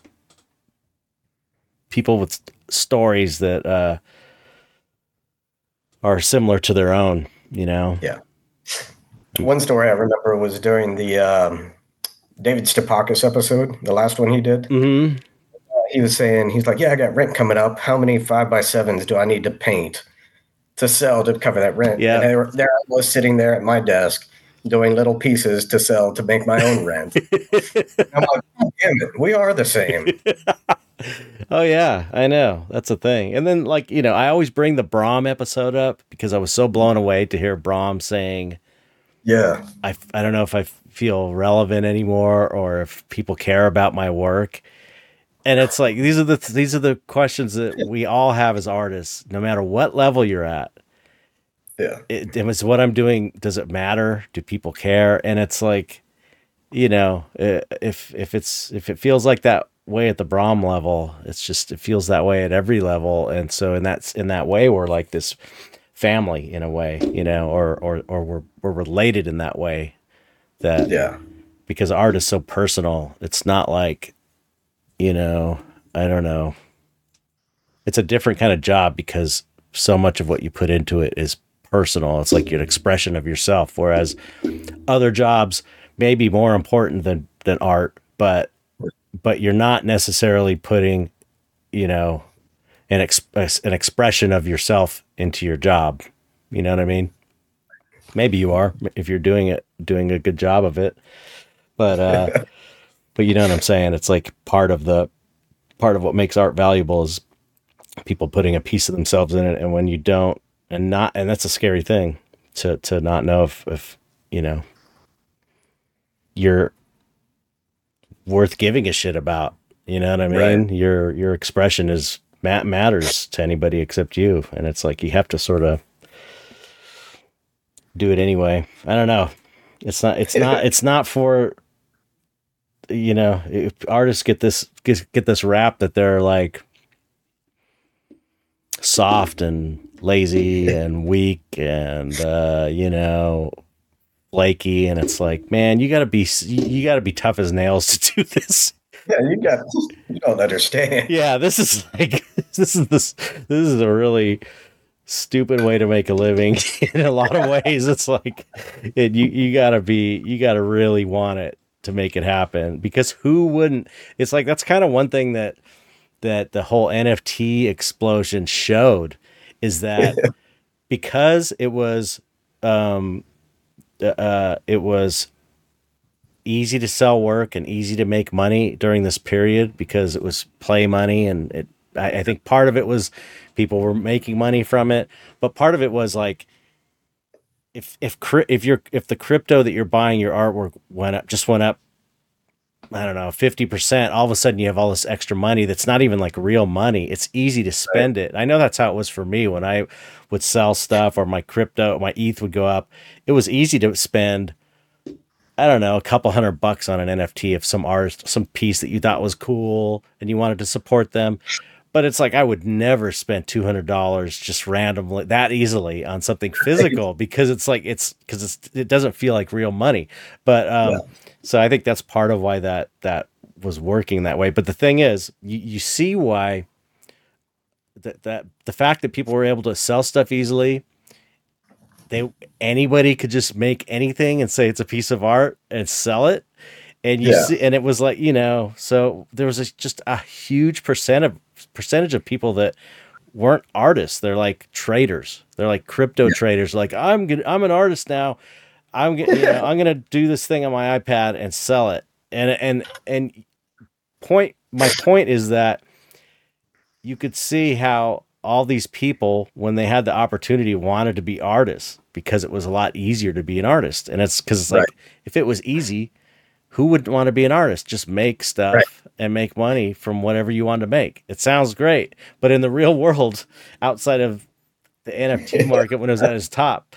people with stories that uh, are similar to their own. You know. Yeah. One story I remember was during the um, David Stepakis episode, the last one he did. hmm He was saying, he's like, Yeah, I got rent coming up. How many five by sevens do I need to paint to sell to cover that rent? Yeah. And there, there I was sitting there at my desk doing little pieces to sell to make my own rent. I'm like, "God damn it, we are the same. Oh yeah, I know. That's a thing. And then like, you know, I always bring the Brom episode up because I was so blown away to hear Brom saying Yeah. I, I don't know if I feel relevant anymore or if people care about my work. And it's like these are the these are the questions that we all have as artists, no matter what level you're at. Yeah. It, it was what I'm doing. Does it matter? Do people care? And it's like, you know, if if it's if it feels like that way at the Brom level, it's just it feels that way at every level. And so in that in that way, we're like this family in a way, you know, or or or we're we're related in that way. That Yeah. because art is so personal. It's not like, you know, I don't know. It's a different kind of job because so much of what you put into it is personal. It's like an expression of yourself. Whereas other jobs may be more important than than art, but but you're not necessarily putting you know, an express an expression of yourself into your job. You know what I mean? Maybe you are if you're doing it, doing a good job of it. But uh, but you know what I'm saying? It's like part of the part of what makes art valuable is people putting a piece of themselves in it, and when you don't, and not, and that's a scary thing to to not know if if you know you're worth giving a shit about. You know what I mean? Right. Your your expression is matters to anybody except you, and it's like you have to sort of do it anyway. I don't know. It's not. It's not. It's not for. You know, if artists get this get, get this rap that they're like soft and lazy and weak and uh, you know flaky, and it's like, man, you gotta be you gotta be tough as nails to do this. Yeah, you got you don't understand. Yeah, this is like this is this this is a really stupid way to make a living in a lot of ways. It's like it, you you gotta be you gotta really want it to make it happen because who wouldn't? It's like that's kind of one thing that that the whole NFT explosion showed is that because it was um uh, uh, it was easy to sell work and easy to make money during this period because it was play money and it I, I, think part of it was people were making money from it but part of it was like if if if you're if the crypto that you're buying your artwork went up just went up I don't know, 50%, all of a sudden you have all this extra money that's not even like real money. It's easy to spend right. it. I know that's how it was for me when I would sell stuff or my crypto, my ETH would go up. It was easy to spend, I don't know, a couple hundred bucks on an NFT of some artist, some piece that you thought was cool and you wanted to support them. But it's like I would never spend two hundred dollars just randomly that easily on something physical because it's like it's because it's it doesn't feel like real money. But um, yeah so I think that's part of why that that was working that way. But the thing is, you, you see why that that the fact that people were able to sell stuff easily, they anybody could just make anything and say it's a piece of art and sell it. And you yeah. see, and it was like you know, so there was a, just a huge percent of percentage of people that weren't artists. They're like traders. They're like crypto yeah. traders. Like I'm gonna, I'm an artist now. I'm gonna you know, I'm gonna do this thing on my iPad and sell it. And and and point my point is that you could see how all these people when they had the opportunity wanted to be artists because it was a lot easier to be an artist. And it's because it's like right. if it was easy, who would want to be an artist? Just make stuff right. and make money from whatever you want to make. It sounds great, but in the real world, outside of the NFT market when it was at its top,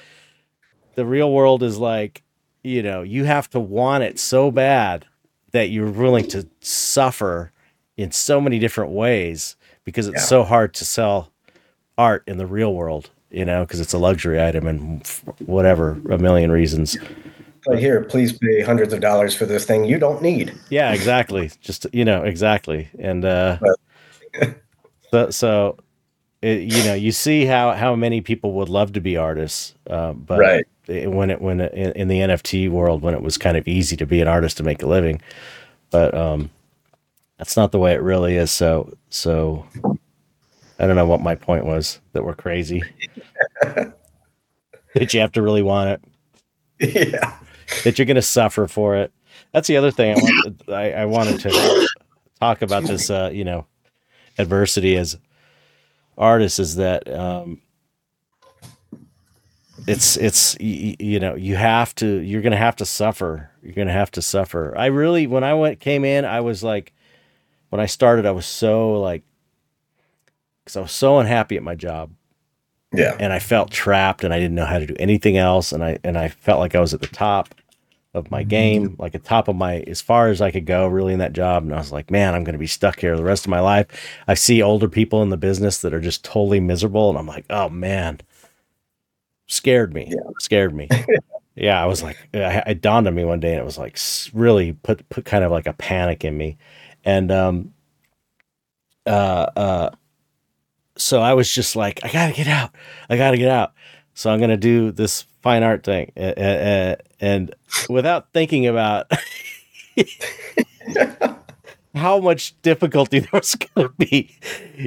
the real world is like, you know, you have to want it so bad that you're willing to suffer in so many different ways because it's yeah. so hard to sell art in the real world, you know, because it's a luxury item and whatever, a million reasons. But here, please pay hundreds of dollars for this thing you don't need. Yeah, exactly. Just you know, exactly. And uh so so it, you know, you see how how many people would love to be artists, uh, but right when it when it, in the NFT world when it was kind of easy to be an artist to make a living, but um, that's not the way it really is. So so I don't know what my point was that we're crazy. that you have to really want it. Yeah. That you're going to suffer for it. That's the other thing I wanted, I, I wanted to talk about this. Uh, you know, adversity as artists is that um, it's it's you, you know you have to you're gonna have to suffer you're gonna have to suffer i really when i went came in i was like when i started i was so like because i was so unhappy at my job yeah and i felt trapped and i didn't know how to do anything else and i and i felt like i was at the top of my game mm-hmm. like at top of my as far as i could go really in that job and i was like man i'm going to be stuck here the rest of my life i see older people in the business that are just totally miserable and i'm like oh man scared me. Yeah. Scared me. yeah, I was like, it dawned on me one day, and it was like really put put kind of like a panic in me, and um, uh, uh, so I was just like, I gotta get out. I gotta get out. So I'm gonna do this fine art thing, and, and without thinking about. how much difficulty there was going to be.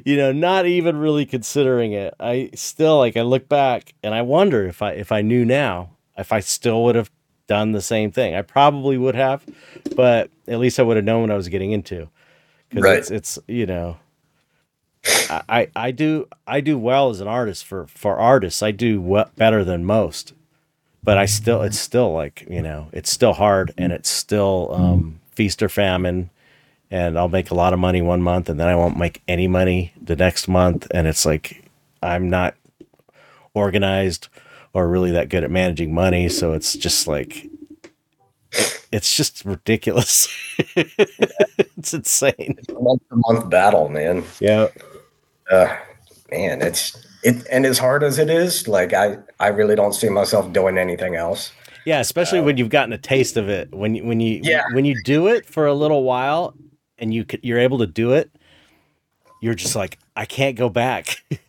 You know, not even really considering it. I still like I look back and I wonder if I if I knew now if I still would have done the same thing. I probably would have, but at least I would have known what I was getting into. Because Right. it's it's you know. I, I do I do well as an artist for for artists. I do we- better than most, but I still it's still like you know it's still hard and it's still um, feast or famine, and I'll make a lot of money one month and then I won't make any money the next month, and it's like I'm not organized or really that good at managing money, so it's just like it's just ridiculous. it's insane. month to month battle, man. Yeah. Uh, man, it's it, and as hard as it is, like I, I really don't see myself doing anything else. Yeah, especially when you've gotten a taste of it. When you- when you Yeah. when you do it for a little while and you you're able to do it, you're just like I can't go back.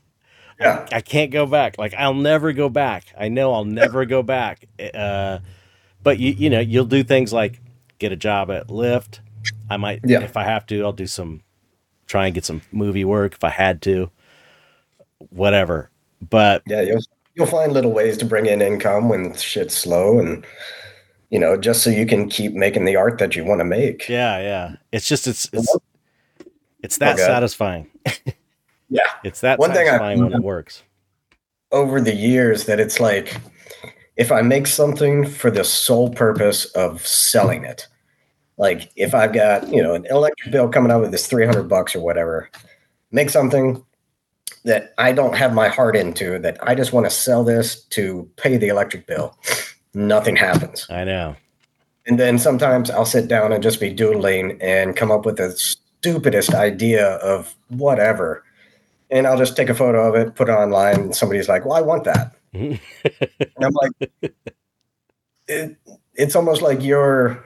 Yeah, I can't go back. Like I'll never go back. I know I'll never go back. Uh, but you you know you'll do things like get a job at Lyft. I might Yeah. if I have to. I'll do some try and get some movie work if I had to. Whatever. But yeah, you'll you'll find little ways to bring in income when shit's slow, and you know, just so you can keep making the art that you want to make. yeah, yeah. It's just it's it's it's that Okay. satisfying. Yeah. It's that One thing I- satisfying when it works. over the years that it's like if I make something for the sole purpose of selling it, like if I've got, you know, an electric bill coming out with this 300 bucks or whatever, make something that I don't have my heart into, that I just want to sell this to pay the electric bill. Nothing happens. I know. And then sometimes I'll sit down and just be doodling and come up with the stupidest idea of whatever. And I'll just take a photo of it, put it online, and somebody's like, Well, I want that. and I'm like, it, it's almost like your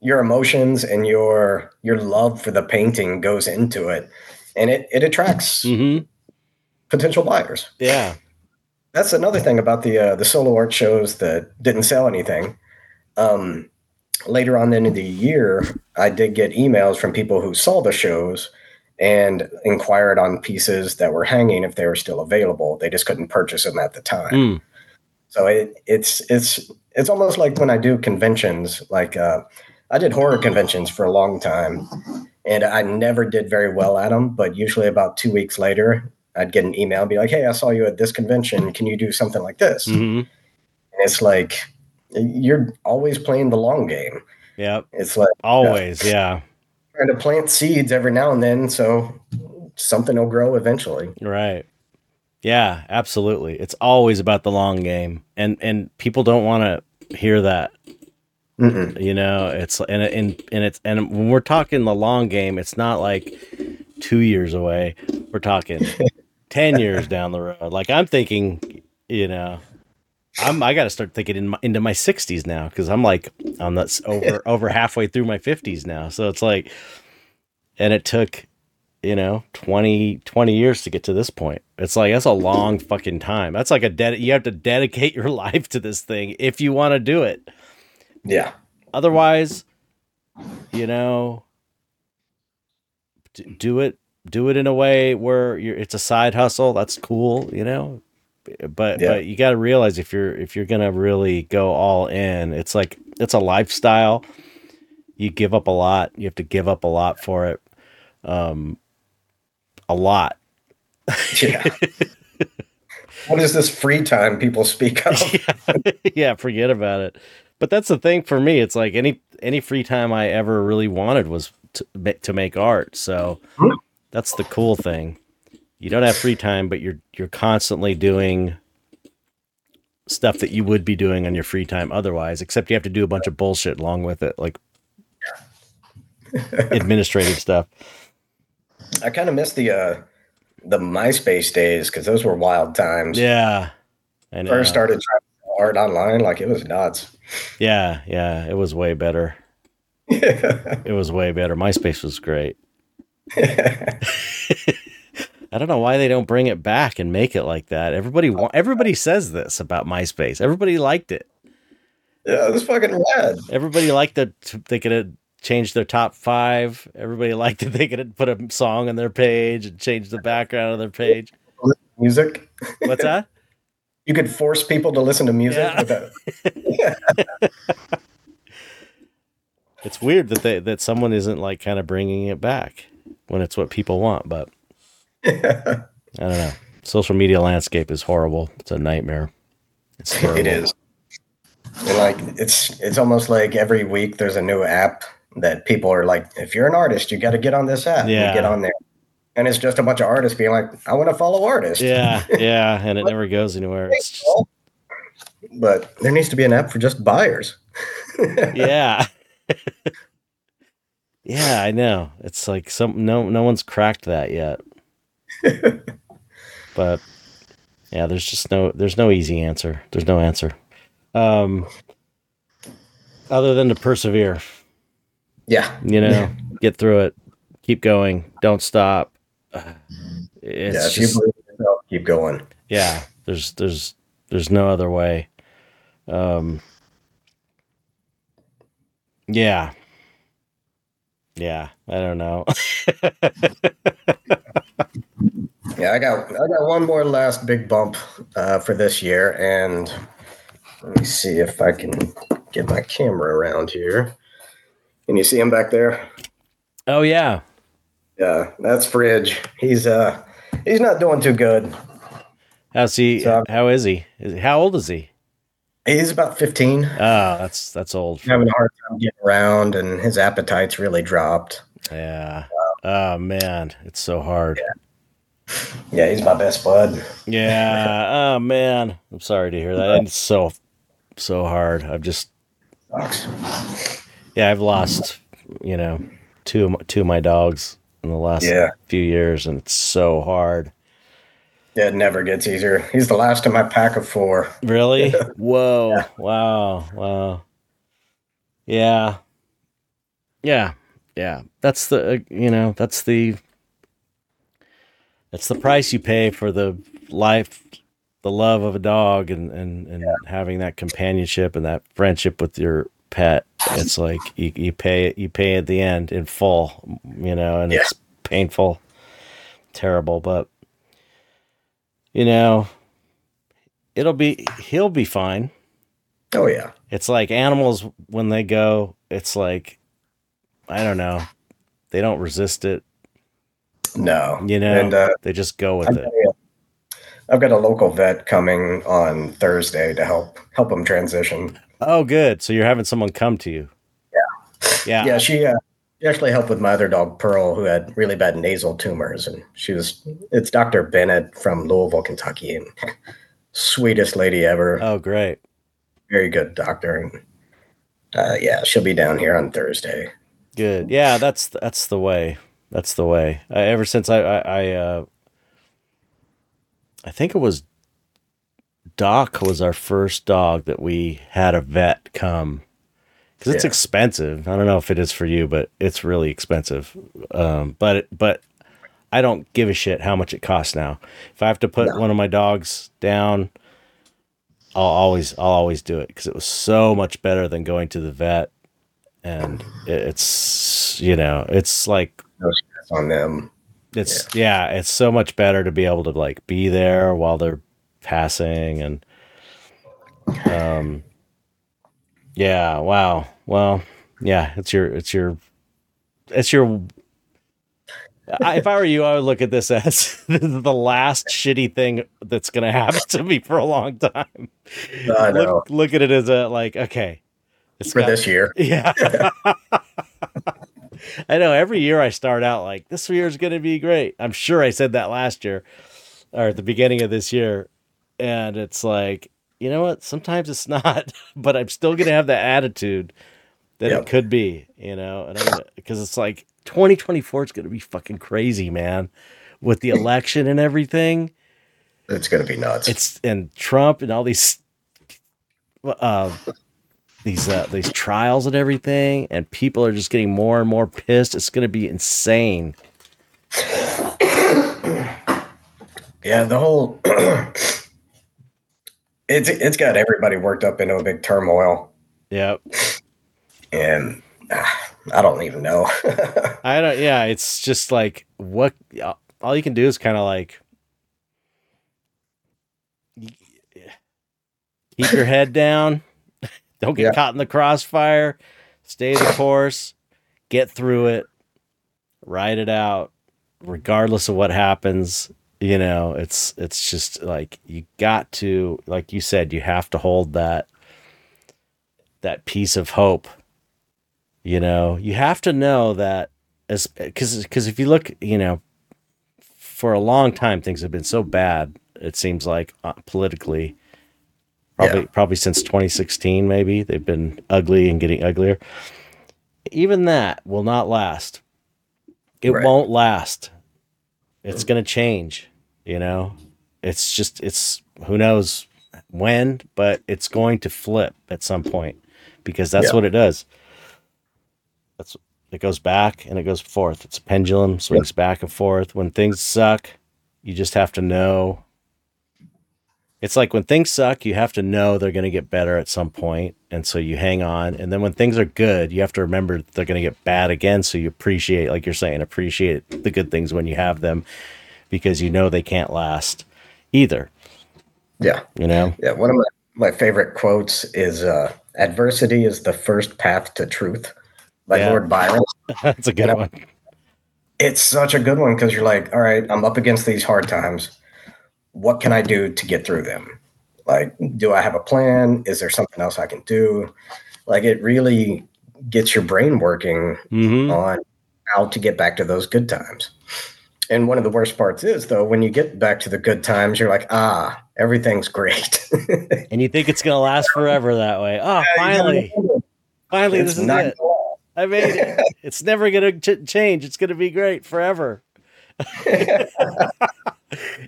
your emotions and your your love for the painting goes into it and it, it attracts hmm potential buyers. Yeah. That's another thing about the uh, the solo art shows that didn't sell anything. Um, later on in the year, I did get emails from people who saw the shows and inquired on pieces that were hanging if they were still available. They just couldn't purchase them at the time. Mm. So it, it's it's it's almost like when I do conventions. Like uh, I did horror conventions for a long time, and I never did very well at them. But usually, about two weeks later, I'd get an email and be like, "Hey, I saw you at this convention. Can you do something like this?" hmm And it's like you're always playing the long game. Yep. It's like Always. Yeah. trying to plant seeds every now and then, so something will grow eventually. Right. Yeah, absolutely. It's always about the long game. And and people don't want to hear that. Mm-mm. You know, it's and and and it's and when we're talking the long game, it's not like 2 years away. We're talking 10 years down the road. Like I'm thinking, you know, I'm I got to start thinking in my, into my 60s now cuz I'm like I'm that's over over halfway through my 50s now. So it's like and it took you know 20 20 years to get to this point it's like that's a long fucking time that's like a ded- you have to dedicate your life to this thing if you want to do it Yeah, otherwise you know do it do it in a way where you're it's a side hustle that's cool you know but Yeah. but you got to realize if you're if you're gonna really go all in it's like it's a lifestyle you give up a lot you have to give up a lot for it um a lot yeah. what is this free time people speak of? yeah, yeah, forget about it. But that's the thing for me. It's like any any free time I ever really wanted was to, to make art. So that's the cool thing. You don't have free time, but you're you're constantly doing stuff that you would be doing on your free time otherwise. Except you have to do a bunch of bullshit along with it, like administrative stuff. I kind of miss the uh, the MySpace days because those were wild times. Yeah, I know. First started trying art online, like it was nuts. Yeah, yeah, it was way better. It was way better. MySpace was great. I don't know why they don't bring it back and make it like that. Everybody wa- everybody says this about MySpace. Everybody liked it. yeah, it was fucking rad. Everybody liked that they could changed their top five. Everybody liked it. They could put a song on their page and change the background of their page. Music. What's that? You could force people to listen to music Yeah. without. It's weird that they that someone isn't like kind of bringing it back when it's what people want, but I don't know. Social media landscape is horrible. It's a nightmare. It's terrible. it is. And like it's it's almost like every week there's a new app that people are like, if you're an artist, you got to get on this app. Yeah. You get on there, and it's just a bunch of artists being like, I want to follow artists. Yeah, yeah, and it never goes anywhere. But there needs to be an app for just buyers. yeah. yeah, I know. It's like some no no one's cracked that yet. but yeah, there's just no there's no easy answer. There's no answer. Um other than to persevere, Yeah. you know, get through it, keep going, don't stop. It's yeah. If you believe in yourself, keep going. yeah, there's there's there's no other way. Um Yeah. Yeah, I don't know. Yeah, I got I got one more last big bump uh, for this year, and let me see if I can get my camera around here. Can you see him back there? oh yeah. Yeah, that's Fridge. He's uh he's not doing too good. How's he So- how is he? Is How old is he? He's about 15, Oh, that's that's old. having a hard time getting around, and his appetite's really dropped. Yeah. Oh man, it's so hard. Yeah, he's my best bud. Yeah. Oh man, I'm sorry to hear that. And it's so so hard. I've just Sucks. yeah, I've lost you know two of my, two of my dogs in the last Yeah. few years, and it's so hard. Yeah, it never gets easier. He's the last in my pack of four. Really? Whoa! Wow! Wow! Yeah. Yeah. Yeah. That's the uh, you know that's the that's the price you pay for the life, the love of a dog, and and and having that companionship and that friendship with your pet. It's like you, you pay you pay at the end in full, you know, and Yeah. it's painful, terrible, but you know, it'll be he'll be fine. Oh yeah. It's like animals when they go, it's like I don't know. They don't resist it, No. you know. And uh, they just go with I've it. a, I've got a local vet coming on Thursday to help help him transition. Oh, good. So you're having someone come to you. Yeah. Yeah. Yeah, she uh, she actually helped with my other dog Pearl, who had really bad nasal tumors, and she was. It's Doctor Bennett from Louisville, Kentucky, and sweetest lady ever. Oh, great. Very good doctor, and uh, yeah, she'll be down here on Thursday. Good. Yeah, that's that's the way. That's the way. Uh, ever since I I, I uh I think it was Doc was our first dog that we had a vet come because it's Yeah. expensive. I don't know if it is for you, but it's really expensive. Um, but but I don't give a shit how much it costs now. If I have to put No. one of my dogs down, I'll always I'll always do it because it was so much better than going to the vet, and it's you know it's like No on them. it's yeah. it's so much better to be able to like be there while they're passing and um yeah wow well yeah it's your it's your it's your I, if I were you, I would look at this as the last shitty thing that's going to happen to me for a long time. I know. Look, look at it as a like, okay, it's For got- this year, yeah. I know every year I start out like this year is going to be great. I'm sure I said that last year or at the beginning of this year. And it's like, you know what? Sometimes it's not, but I'm still going to have that attitude that Yep. it could be, you know, and because it's like 2024 is going to be fucking crazy, man, with the election and everything it's going to be nuts. it's and Trump and all these uh these uh these trials and everything and people are just getting more and more pissed it's going to be insane Yeah, the whole it's it's got everybody worked up into a big turmoil, yep and ah, I don't even know. I don't. Yeah, it's just like what all you can do is kind of like keep your head down. Don't get Yeah. caught in the crossfire. Stay the course. Get through it. Ride it out, regardless of what happens. You know, it's it's just like you got to, like you said, you have to hold that that piece of hope. You know, you have to know that as because because if you look, you know, for a long time things have been so bad. It seems like uh, politically, probably Yeah. probably since 2016, maybe they've been ugly and getting uglier. Even that will not last. It Right. won't last. It's going to change. You know, it's just it's who knows when, but it's going to flip at some point because that's Yeah. what it does. That's it goes back and it goes forth. It's a pendulum, swings back and forth. When things suck, you just have to know. It's like when things suck, you have to know they're going to get better at some point, and so you hang on. And then when things are good, you have to remember they're going to get bad again. So you appreciate, like you're saying, appreciate the good things when you have them, because you know they can't last either. yeah. You know, Yeah. One of my, my favorite quotes is uh, Adversity is the first path to truth by Yeah. Lord Byron. that's a good one. It's such a good one because you're like, all right, I'm up against these hard times. What can I do to get through them? Like, do I have a plan? Is there something else I can do? Like, it really gets your brain working hmm on how to get back to those good times. And one of the worst parts is, though, when you get back to the good times, you're like, ah, everything's great. And you think it's going to last forever that way. Oh, finally, finally, It's this is not it. I made it. It's never going to ch- change. It's going to be great forever.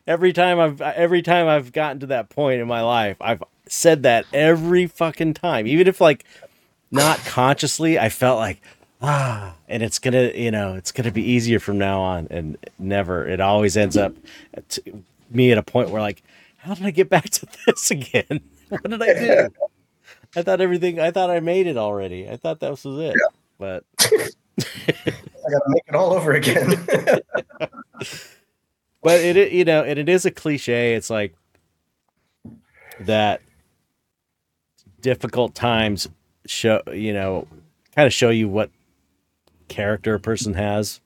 every time I've every time I've gotten to that point in my life, I've said that every fucking time. Even if like not consciously, I felt like ah, and it's gonna you know it's gonna be easier from now on, and never. It always ends up me at a point where like, how did I get back to this again? what did I do? I thought everything. I thought I made it already. I thought that was it. But I got to make it all over again. but it, you know, and it is a cliche. It's like that difficult times show, you know, kind of show you what character a person has.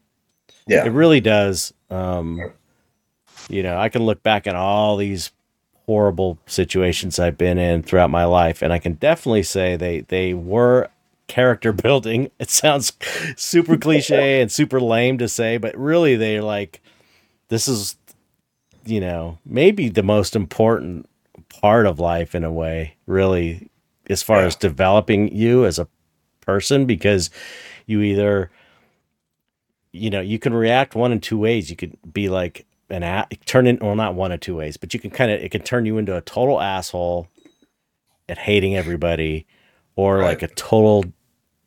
yeah. It really does. Um, you know, I can look back at all these horrible situations I've been in throughout my life, and I can definitely say they they were character building. It sounds super cliche and super lame to say, but really they're like, this is, you know, maybe the most important part of life in a way, really, as far Yeah. as developing you as a person, because you either you know, you can react one in two ways. You could be like an a- turn in, well, not one of two ways, but you can kind of, it can turn you into a total asshole at hating everybody or Right. like a total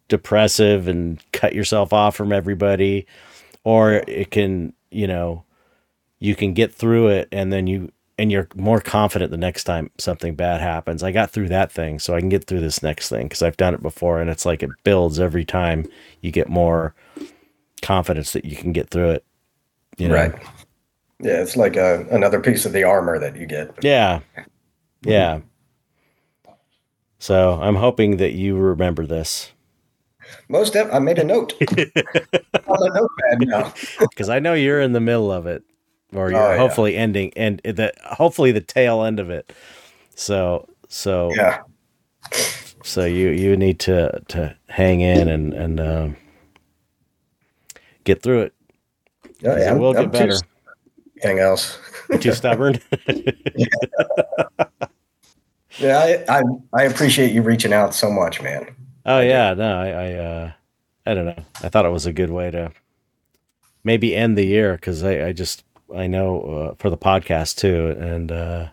depressive and cut yourself off from everybody. Or it can, you know, you can get through it and then you, and you're more confident the next time something bad happens. I got through that thing, so I can get through this next thing because I've done it before, and it's like it builds every time you get more confidence that you can get through it. You know? Right. Yeah, it's like a, another piece of the armor that you get. Yeah. Mm-hmm. Yeah. So I'm hoping that you remember this Most def- I made a note on the notepad now. because I know you're in the middle of it, or you're Oh, yeah. hopefully ending and the hopefully the tail end of it. So so Yeah. so you you need to to hang in and and um, get through it. Yeah, it will get better. Anything else? Too stubborn. Yeah, I, I I appreciate you reaching out so much, man. Oh yeah, no, I, I, uh, I don't know. I thought it was a good way to maybe end the year because I, I just I know uh, for the podcast too, and uh,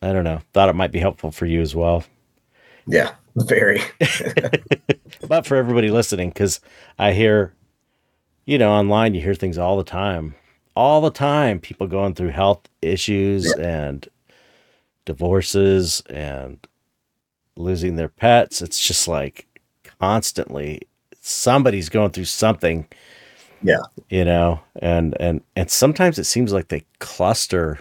I don't know. Thought it might be helpful for you as well, Yeah, very. but for everybody listening, because I hear, you know, online you hear things all the time, all the time. People going through health issues and divorces and losing their pets. It's just like constantly. Somebody's going through something. Yeah. You know, and and and sometimes it seems like they cluster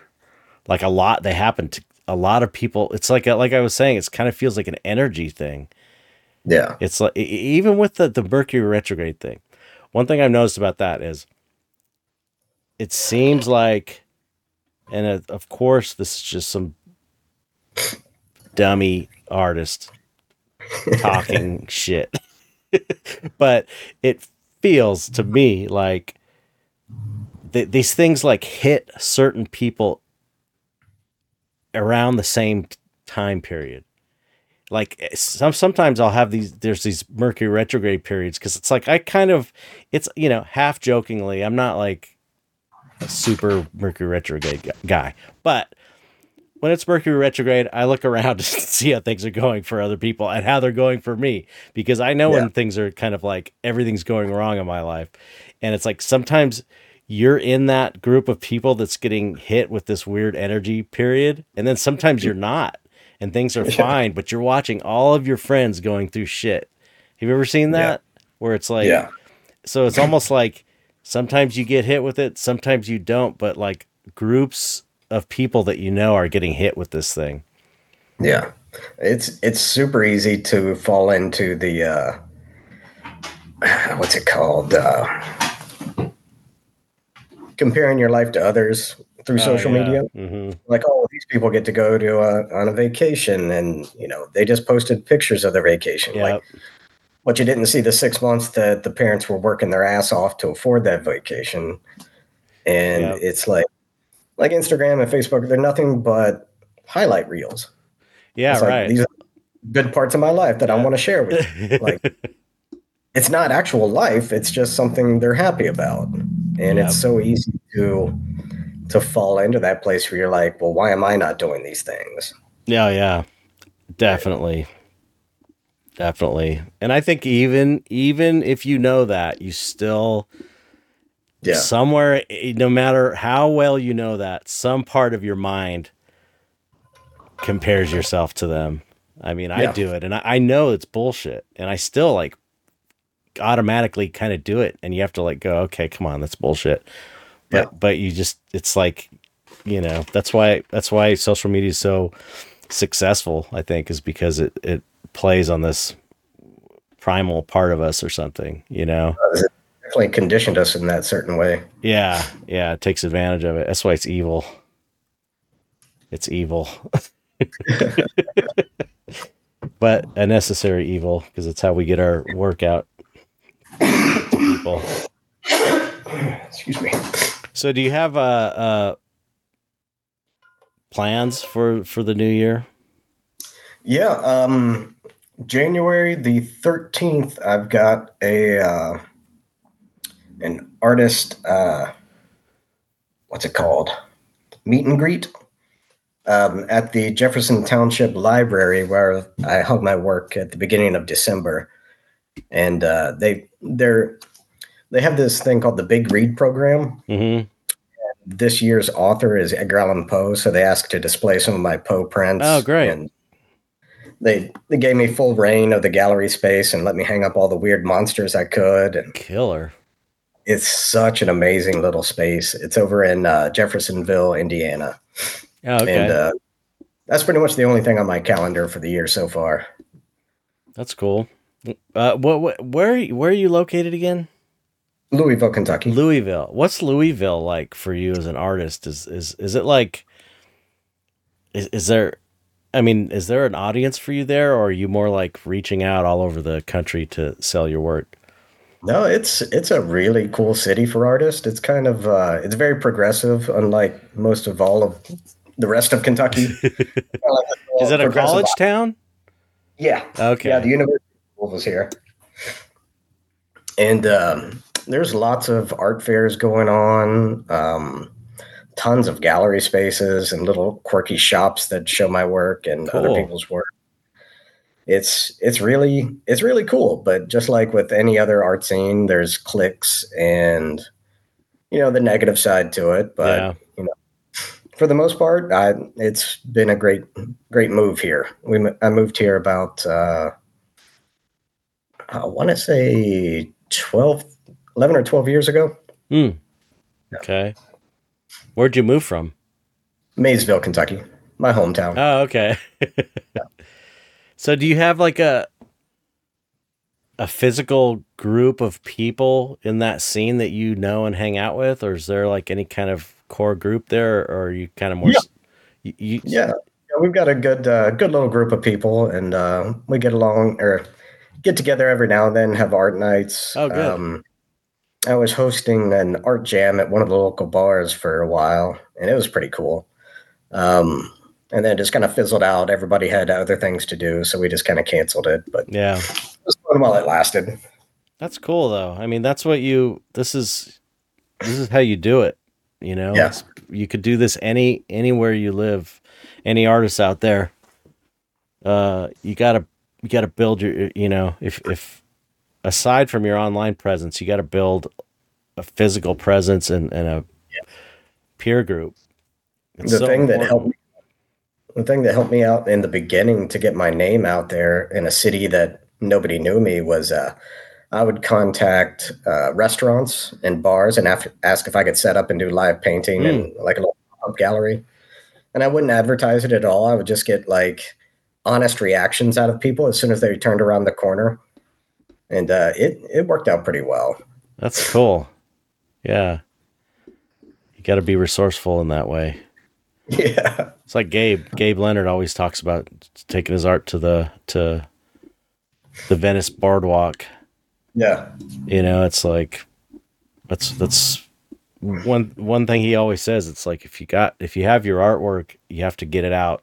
like a lot they happen to a lot of people. It's like like I was saying, it kind of feels like an energy thing. Yeah. It's like even with the the Mercury retrograde thing. One thing I've noticed about that is it seems like and uh, of course this is just some dummy artist talking shit. but it feels to me like th- these things like hit certain people around the same time period. Like eh, some sometimes I'll have these there's these Mercury retrograde periods because it's like I kind of it's you know half jokingly I'm not like a super Mercury retrograde guy, but when it's Mercury retrograde, I look around to see how things are going for other people and how they're going for me because I know Yeah. when things are kind of like everything's going wrong in my life. And it's like sometimes you're in that group of people that's getting hit with this weird energy period. And then sometimes you're not and things are Yeah. fine, but you're watching all of your friends going through shit. Have you ever seen Yeah. that? Where it's like, yeah. so it's almost like sometimes you get hit with it, sometimes you don't, but like groups of people that you know are getting hit with this thing. Yeah. It's it's super easy to fall into the uh what's it called? Uh comparing your life to others through social media. hmm Like, oh, these people get to go to a, on a vacation and, you know, they just posted pictures of their vacation. Yep. Like, but you didn't see the six months that the parents were working their ass off to afford that vacation. And Yep. it's like, like Instagram and Facebook, they're nothing but highlight reels. yeah, It's like, right. These are good parts of my life that I want to share with you. Like, it's not actual life. It's just something they're happy about. And Yep. it's so easy to to fall into that place where you're like, well, why am I not doing these things? yeah, yeah. Definitely. Definitely. And I think even even if you know that, you still Yeah. somewhere eh, no matter how well you know that, some part of your mind compares yourself to them. I mean, I do it and I, I know it's bullshit. And I still like automatically kind of do it. And you have to like go, okay, come on, that's bullshit. But Yeah. but you just it's like, you know, that's why that's why social media is so successful, I think, is because it, it plays on this primal part of us or something, you know? Definitely conditioned us in that certain way. Yeah, yeah, it takes advantage of it. That's why it's evil. It's evil. but a necessary evil because it's how we get our workout to people. Excuse me. So do you have uh uh plans for for the new year? Yeah. Um, January the 13th, I've got a uh, an artist, uh, what's it called? Meet and greet um, at the Jefferson Township Library, where I hung my work at the beginning of December. And uh, they they're they have this thing called the Big Read Program. Mm-hmm. This year's author is Edgar Allan Poe, so they asked to display some of my Poe prints. Oh, great. And they they gave me full reign of the gallery space and let me hang up all the weird monsters I could. And Killer. It's such an amazing little space. It's over in uh, Jeffersonville, Indiana, Oh, okay. and uh, that's pretty much the only thing on my calendar for the year so far. That's cool. Uh, what, what, where, are you- where are you located again? Louisville, Kentucky. Louisville. What's Louisville like for you as an artist? Is is is it like? Is is there? I mean, is there an audience for you there, or are you more like reaching out all over the country to sell your work? No, it's it's a really cool city for artists. It's kind of uh, it's very progressive, unlike most of all of the rest of Kentucky. Is it a college town? Yeah, Okay. yeah. The University of Louisville's here, and um, there's lots of art fairs going on. Um, tons of gallery spaces and little quirky shops that show my work and other people's work. It's it's really it's really cool, but just like with any other art scene, there's clicks and you know the negative side to it. But yeah. for the most part, I, it's been a great, great move here. We, I moved here about, uh, I want to say 12, 11 or 12 years ago. Hmm. Okay. Where'd you move from? Maysville, Kentucky, my hometown. Oh, okay. so do you have like a a physical group of people in that scene that you know and hang out with or is there like any kind of core group there or are you kind of more Yeah. you, you- yeah, yeah, we've got a good, uh, good little group of people, and uh, we get along or get together every now and then, have art nights. Oh, good. Um, I was hosting an art jam at one of the local bars for a while, and it was pretty cool. Um, and then it just kind of fizzled out. Everybody had other things to do, so we just kind of canceled it. But it yeah was fun while it lasted. That's cool though. I mean, that's what you this is this is how you do it, you know? Yeah. You could do this any anywhere you live. Any artists out there. Uh you got to you got to build your you know, if if aside from your online presence, you got to build a physical presence and, and a peer group. It's the so thing that important. helped me, the thing that helped me out in the beginning to get my name out there in a city that nobody knew me was uh, I would contact uh, restaurants and bars and af- ask if I could set up and do live painting and like a little gallery. And I wouldn't advertise it at all. I would just get like honest reactions out of people as soon as they turned around the corner, and uh, it it worked out pretty well. That's cool. Yeah. You got to be resourceful in that way. Yeah, It's like Gabe. Gabe Leonard always talks about taking his art to the to the Venice boardwalk. yeah, You know, it's like that's that's one one thing he always says. It's like if you got if you have your artwork, you have to get it out.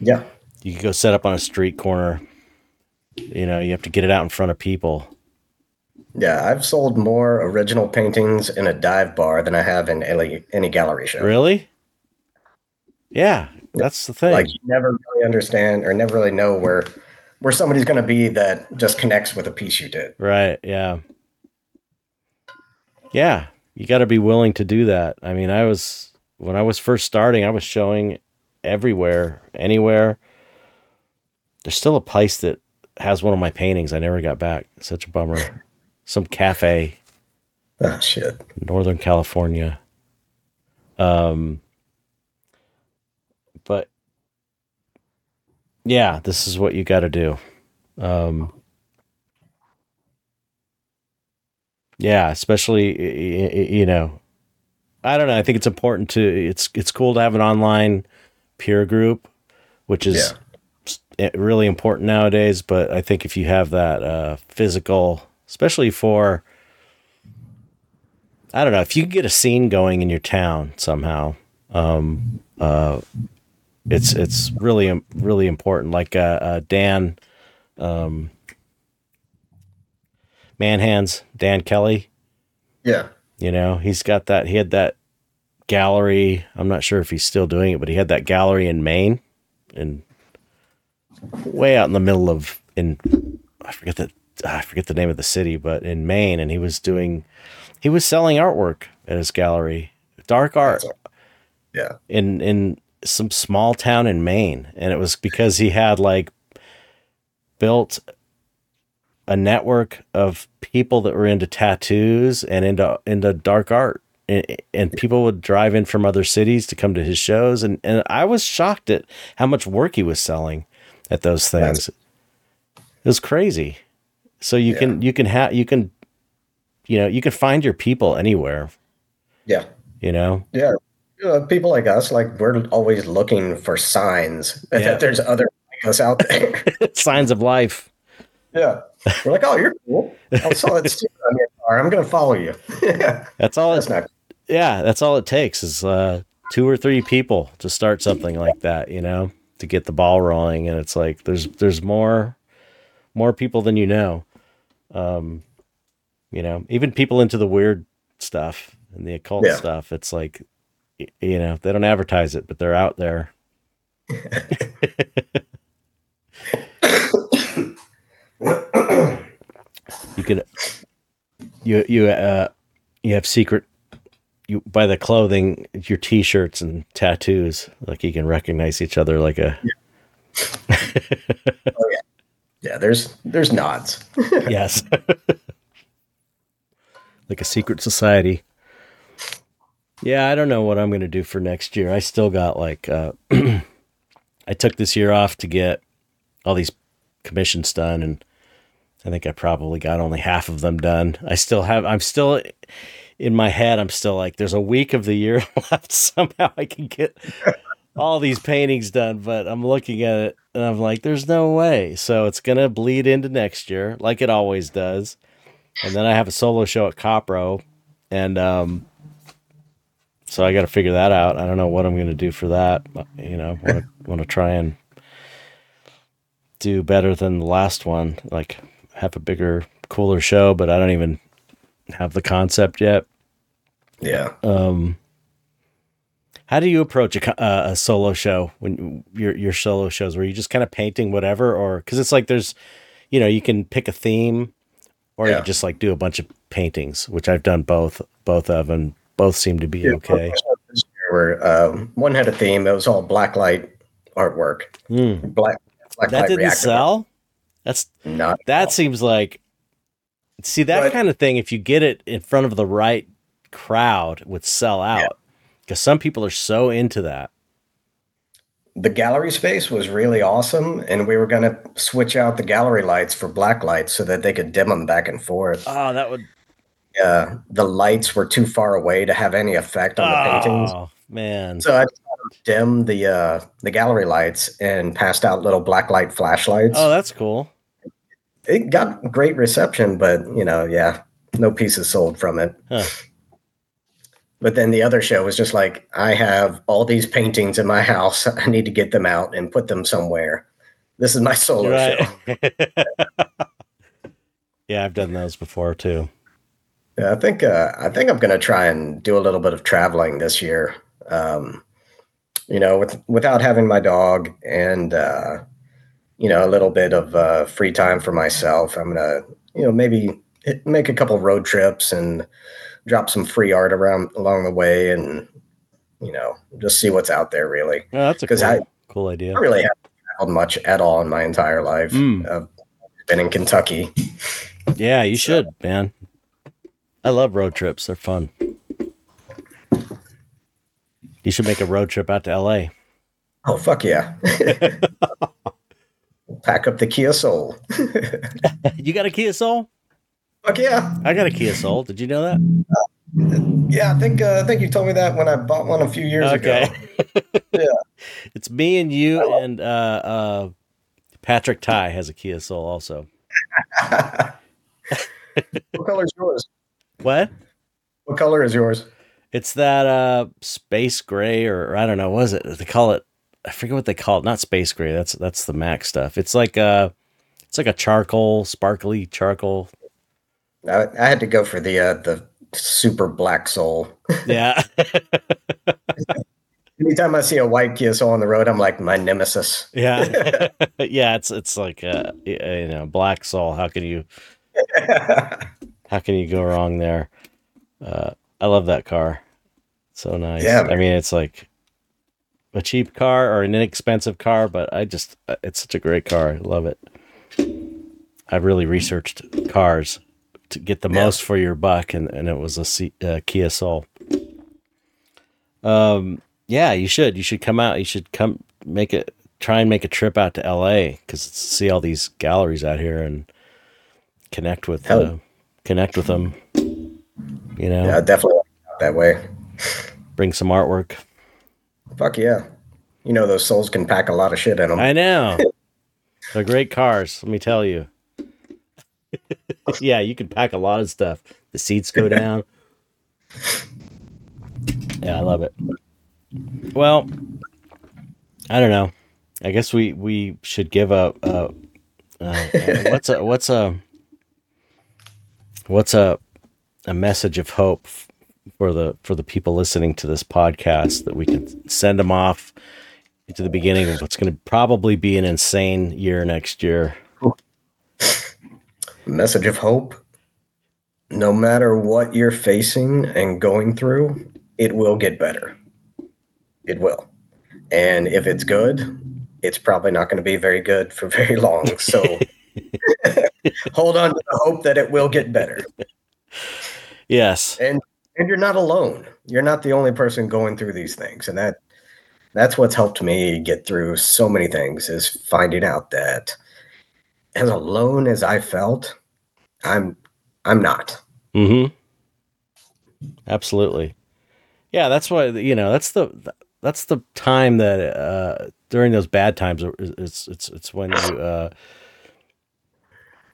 yeah. You can go set up on a street corner. You know, you have to get it out in front of people. Yeah, I've sold more original paintings in a dive bar than I have in any, any gallery show. Really? Yeah, that's the thing. Like you never really understand or never really know where where somebody's going to be that just connects with a piece you did. Right. Yeah. Yeah. You got to be willing to do that. I mean, I was, when I was first starting, I was showing everywhere, anywhere. There's still a place that has one of my paintings. I never got back. Such a bummer. Some cafe, Oh shit. Northern California. Um, but yeah, this is what you got to do. Um, yeah, especially you know, I don't know. I think it's important to it's it's cool to have an online peer group, which is Yeah. eh, really important nowadays. But I think if you have that uh, physical, especially for I don't know if you can get a scene going in your town somehow. Um, uh, it's it's really really important. Like uh, uh, Dan, um, Manhands, Dan Kelly. Yeah. You know, he's got that. He had that gallery. I'm not sure if he's still doing it, but he had that gallery in Maine, and way out in the middle of in I forget the I forget the name of the city, but in Maine, and he was doing he was selling artwork at his gallery, dark art Yeah. in in some small town in Maine, and it was because he had like built a network of people that were into tattoos and into into dark art, and, and people would drive in from other cities to come to his shows, and and I was shocked at how much work he was selling at those things. it was crazy. So you can you can have you can you know you can find your people anywhere. Yeah. You know. Yeah. Uh, people like us, like we're always looking for signs Yeah. that there's other like us out there. signs of life. yeah. We're like, oh, you're cool. I saw that sticker on your car. I'm going to follow you. That's all That's it's not. yeah, that's all it takes is uh two or three people to start something like that, you know, to get the ball rolling and it's like there's there's more more people than you know. Um you know, even people into the weird stuff and the occult Yeah. stuff, it's like you know, they don't advertise it, but they're out there. you could you you uh you have secret you by the clothing your t-shirts and tattoos like you can recognize each other like a Yeah, Yeah, there's there's nods. yes. like a secret society. Yeah, I don't know what I'm going to do for next year. I still got like uh I took this year off to get all these commissions done and I think I probably got only half of them done. I still have I'm still in my head I'm still like there's a week of the year left somehow I can get all these paintings done, but I'm looking at it and I'm like there's no way. So it's going to bleed into next year like it always does. And then I have a solo show at Copro and um so I got to figure that out. I don't know what I'm going to do for that. You know, want to want to try and do better than the last one, like have a bigger, cooler show, but I don't even have the concept yet. Yeah. Um, how do you approach a, uh, a solo show when your your solo shows? Were you just kind of painting whatever, or because it's like there's, you know, you can pick a theme, or Yeah. you just like do a bunch of paintings, which I've done both both of, and both seem to be Yeah, okay. This Where um, one had a theme, it was all black light artwork. Hmm. Black, black That light didn't reactive. sell. That's Not that seems like see that But- kind of thing. If you get it in front of the right crowd, would sell out because some people are so into that. the gallery space was really awesome, and we were going to switch out the gallery lights for black lights so that they could dim them back and forth. Oh, that would. Uh, the lights were too far away to have any effect on the paintings. Oh man. So I dimmed the uh, the gallery lights and passed out little black light flashlights. Oh, that's cool. it got great reception, but you know, yeah, no pieces sold from it. Huh. But then the other show was just like, I have all these paintings in my house. I need to get them out and put them somewhere. This is my solo show. Yeah, I've done those before too. Yeah, I think uh, I think I'm going to try and do a little bit of traveling this year. Um, you know, with without having my dog and uh, you know a little bit of uh, free time for myself, I'm gonna you know maybe make a couple road trips and drop some free art around along the way, and you know just see what's out there. Really, that's a cool, I- cool idea. I really haven't traveled much at all in my entire life. Mm. I've been in Kentucky. Yeah, you should, man. I love road trips. They're fun. You should make a road trip out to LA. Oh fuck yeah! Pack up the Kia Soul. You got a Kia Soul? Fuck yeah! I got a Kia Soul. Did you know that? Yeah, I think uh, I think you told me that when I bought one a few years Okay. ago. Yeah. It's me and you and uh, uh, Patrick Ty has a Kia Soul also. what color is yours? What? What color is yours? It's that uh, space gray or, or I don't know. was it? They call it. I forget what they call it. Not space gray. That's that's the Mac stuff. It's like a, it's like a charcoal, sparkly charcoal. I, I had to go for the uh, the super black soul. Yeah. Anytime I see a white Kia Soul on the road, I'm like my nemesis. Yeah, yeah. It's it's like uh, uh, you know, black soul. How can you how can you go wrong there? Uh, I love that car. So nice. Yeah, I mean, it's like a cheap car or an inexpensive car, but I just it's such a great car. I love it. I've really researched cars to get the Yeah. most for your buck, and, and it was a C, uh, Kia Soul. Um, yeah, you should. You should come out. You should come make it. Try and make a trip out to L.A. because see all these galleries out here and connect with Hell. uh, connect with them. You know, Yeah, definitely that way. bring some artwork. Fuck yeah! You know those souls can pack a lot of shit in them. I know. They're great cars, let me tell you. yeah, you can pack a lot of stuff. The seats go down. Yeah, I love it. Well, I don't know. I guess we we should give a, a, uh what's a what's a what's a a message of hope for the for the people listening to this podcast that we can send them off into the beginning of what's going to probably be an insane year next year. Message of hope. No matter what you're facing and going through, it will get better. It will. And if it's good, it's probably not going to be very good for very long. So hold on to the hope that it will get better. Yes. And and you're not alone. You're not the only person going through these things. And that that's what's helped me get through so many things is finding out that as alone as I felt, I'm I'm not. Mm-hmm. Absolutely. Yeah, that's why you know that's the that's the time that uh, during those bad times it's it's it's when you uh,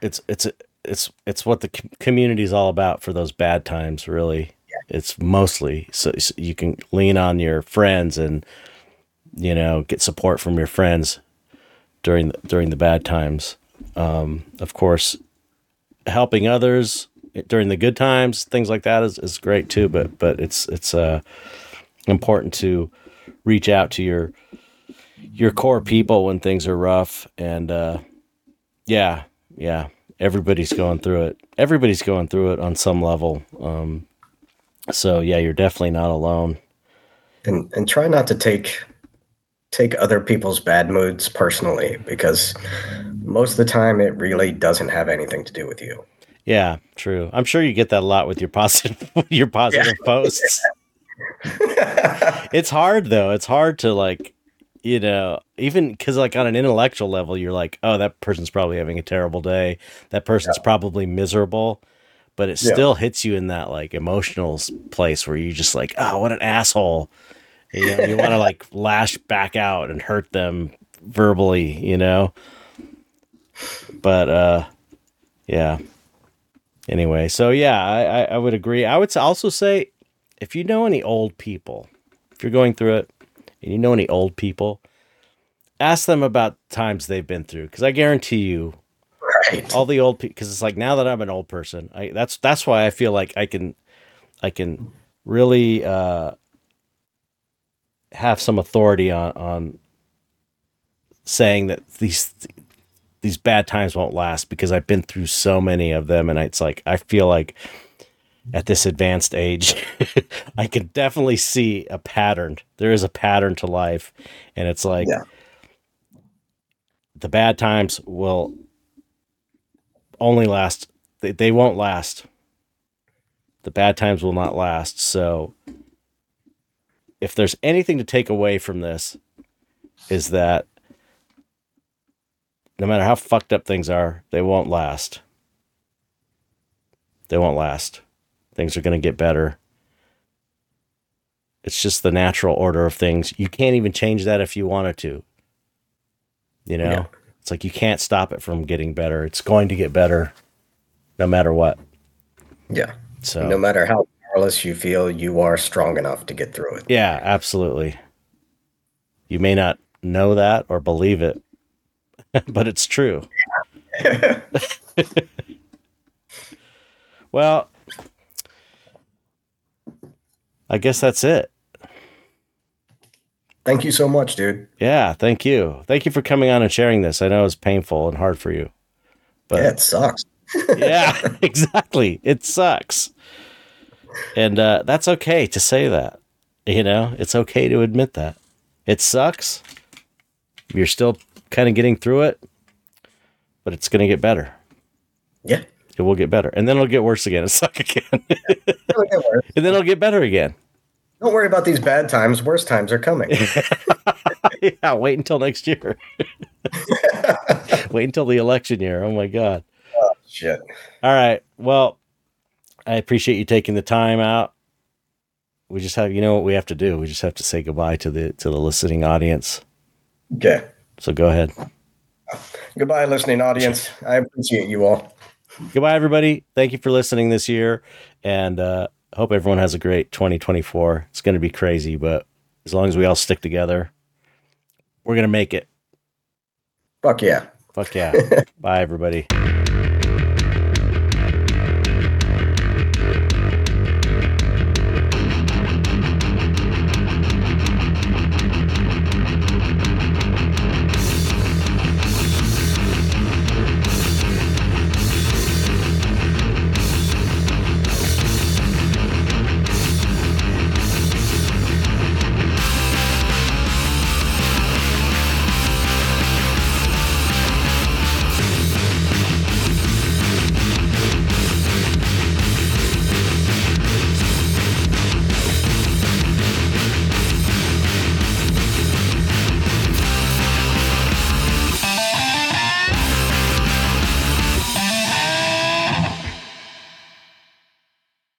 it's it's it's it's what the community is all about for those bad times. Really, yeah. it's mostly so, so you can lean on your friends and you know get support from your friends during the, during the bad times. Um, of course, helping others during the good times, things like that is, is great too. But but it's it's uh, important to reach out to your your core people when things are rough. And uh, yeah, yeah, everybody's going through it. Everybody's going through it on some level. Um, so yeah, you're definitely not alone. And and try not to take take other people's bad moods personally because most of the time it really doesn't have anything to do with you. Yeah, true. I'm sure you get that a lot with your positive your positive yeah. posts. it's hard though. It's hard to like, you know, even because like on an intellectual level, you're like, oh, that person's probably having a terrible day. That person's yeah. probably miserable. But it still hits you in that like emotional place where you're just like, oh, what an asshole. You, know, you want to like lash back out and hurt them verbally, you know. But uh, yeah anyway, so yeah, I, I would agree. I would also say if you know any old people, if you're going through it and you know any old people, ask them about times they've been through because I guarantee you, right. all the old people. Because it's like now that I'm an old person, I that's that's why I feel like I can, I can really uh, have some authority on on saying that these these bad times won't last because I've been through so many of them, and it's like I feel like at this advanced age, I can definitely see a pattern. There is a pattern to life, and it's like yeah. the bad times will only last. They, they won't last. The bad times will not last. So, if there's anything to take away from this, is that no matter how fucked up things are, they won't last. They won't last. Things are going to get better. It's just the natural order of things. You can't even change that if you wanted to. You know, yeah. it's like you can't stop it from getting better. It's going to get better no matter what. Yeah. So, no matter how powerless you feel, you are strong enough to get through it. Yeah, absolutely. You may not know that or believe it, but it's true. well, I guess that's it. Thank you so much, dude. Yeah, thank you. Thank you for coming on and sharing this. I know it's painful and hard for you. But yeah, it sucks. yeah, exactly. It sucks. And uh, that's okay to say that. You know, it's okay to admit that. It sucks. You're still kind of getting through it, but it's going to get better. Yeah. It will get better. And then it'll get worse again and suck again. and then it'll get better again. Don't worry about these bad times. Worse times are coming. yeah, wait until next year. wait until the election year. Oh my God. Oh, shit. All right. Well, I appreciate you taking the time out. We just have, you know what we have to do? We just have to say goodbye to the to the listening audience. Okay. So go ahead. Goodbye, listening audience. I appreciate you all. Goodbye, everybody. Thank you for listening this year, and uh, hope everyone has a great 2024. It's going to be crazy, but as long as we all stick together, we're going to make it. Fuck yeah. Fuck yeah. Bye, everybody.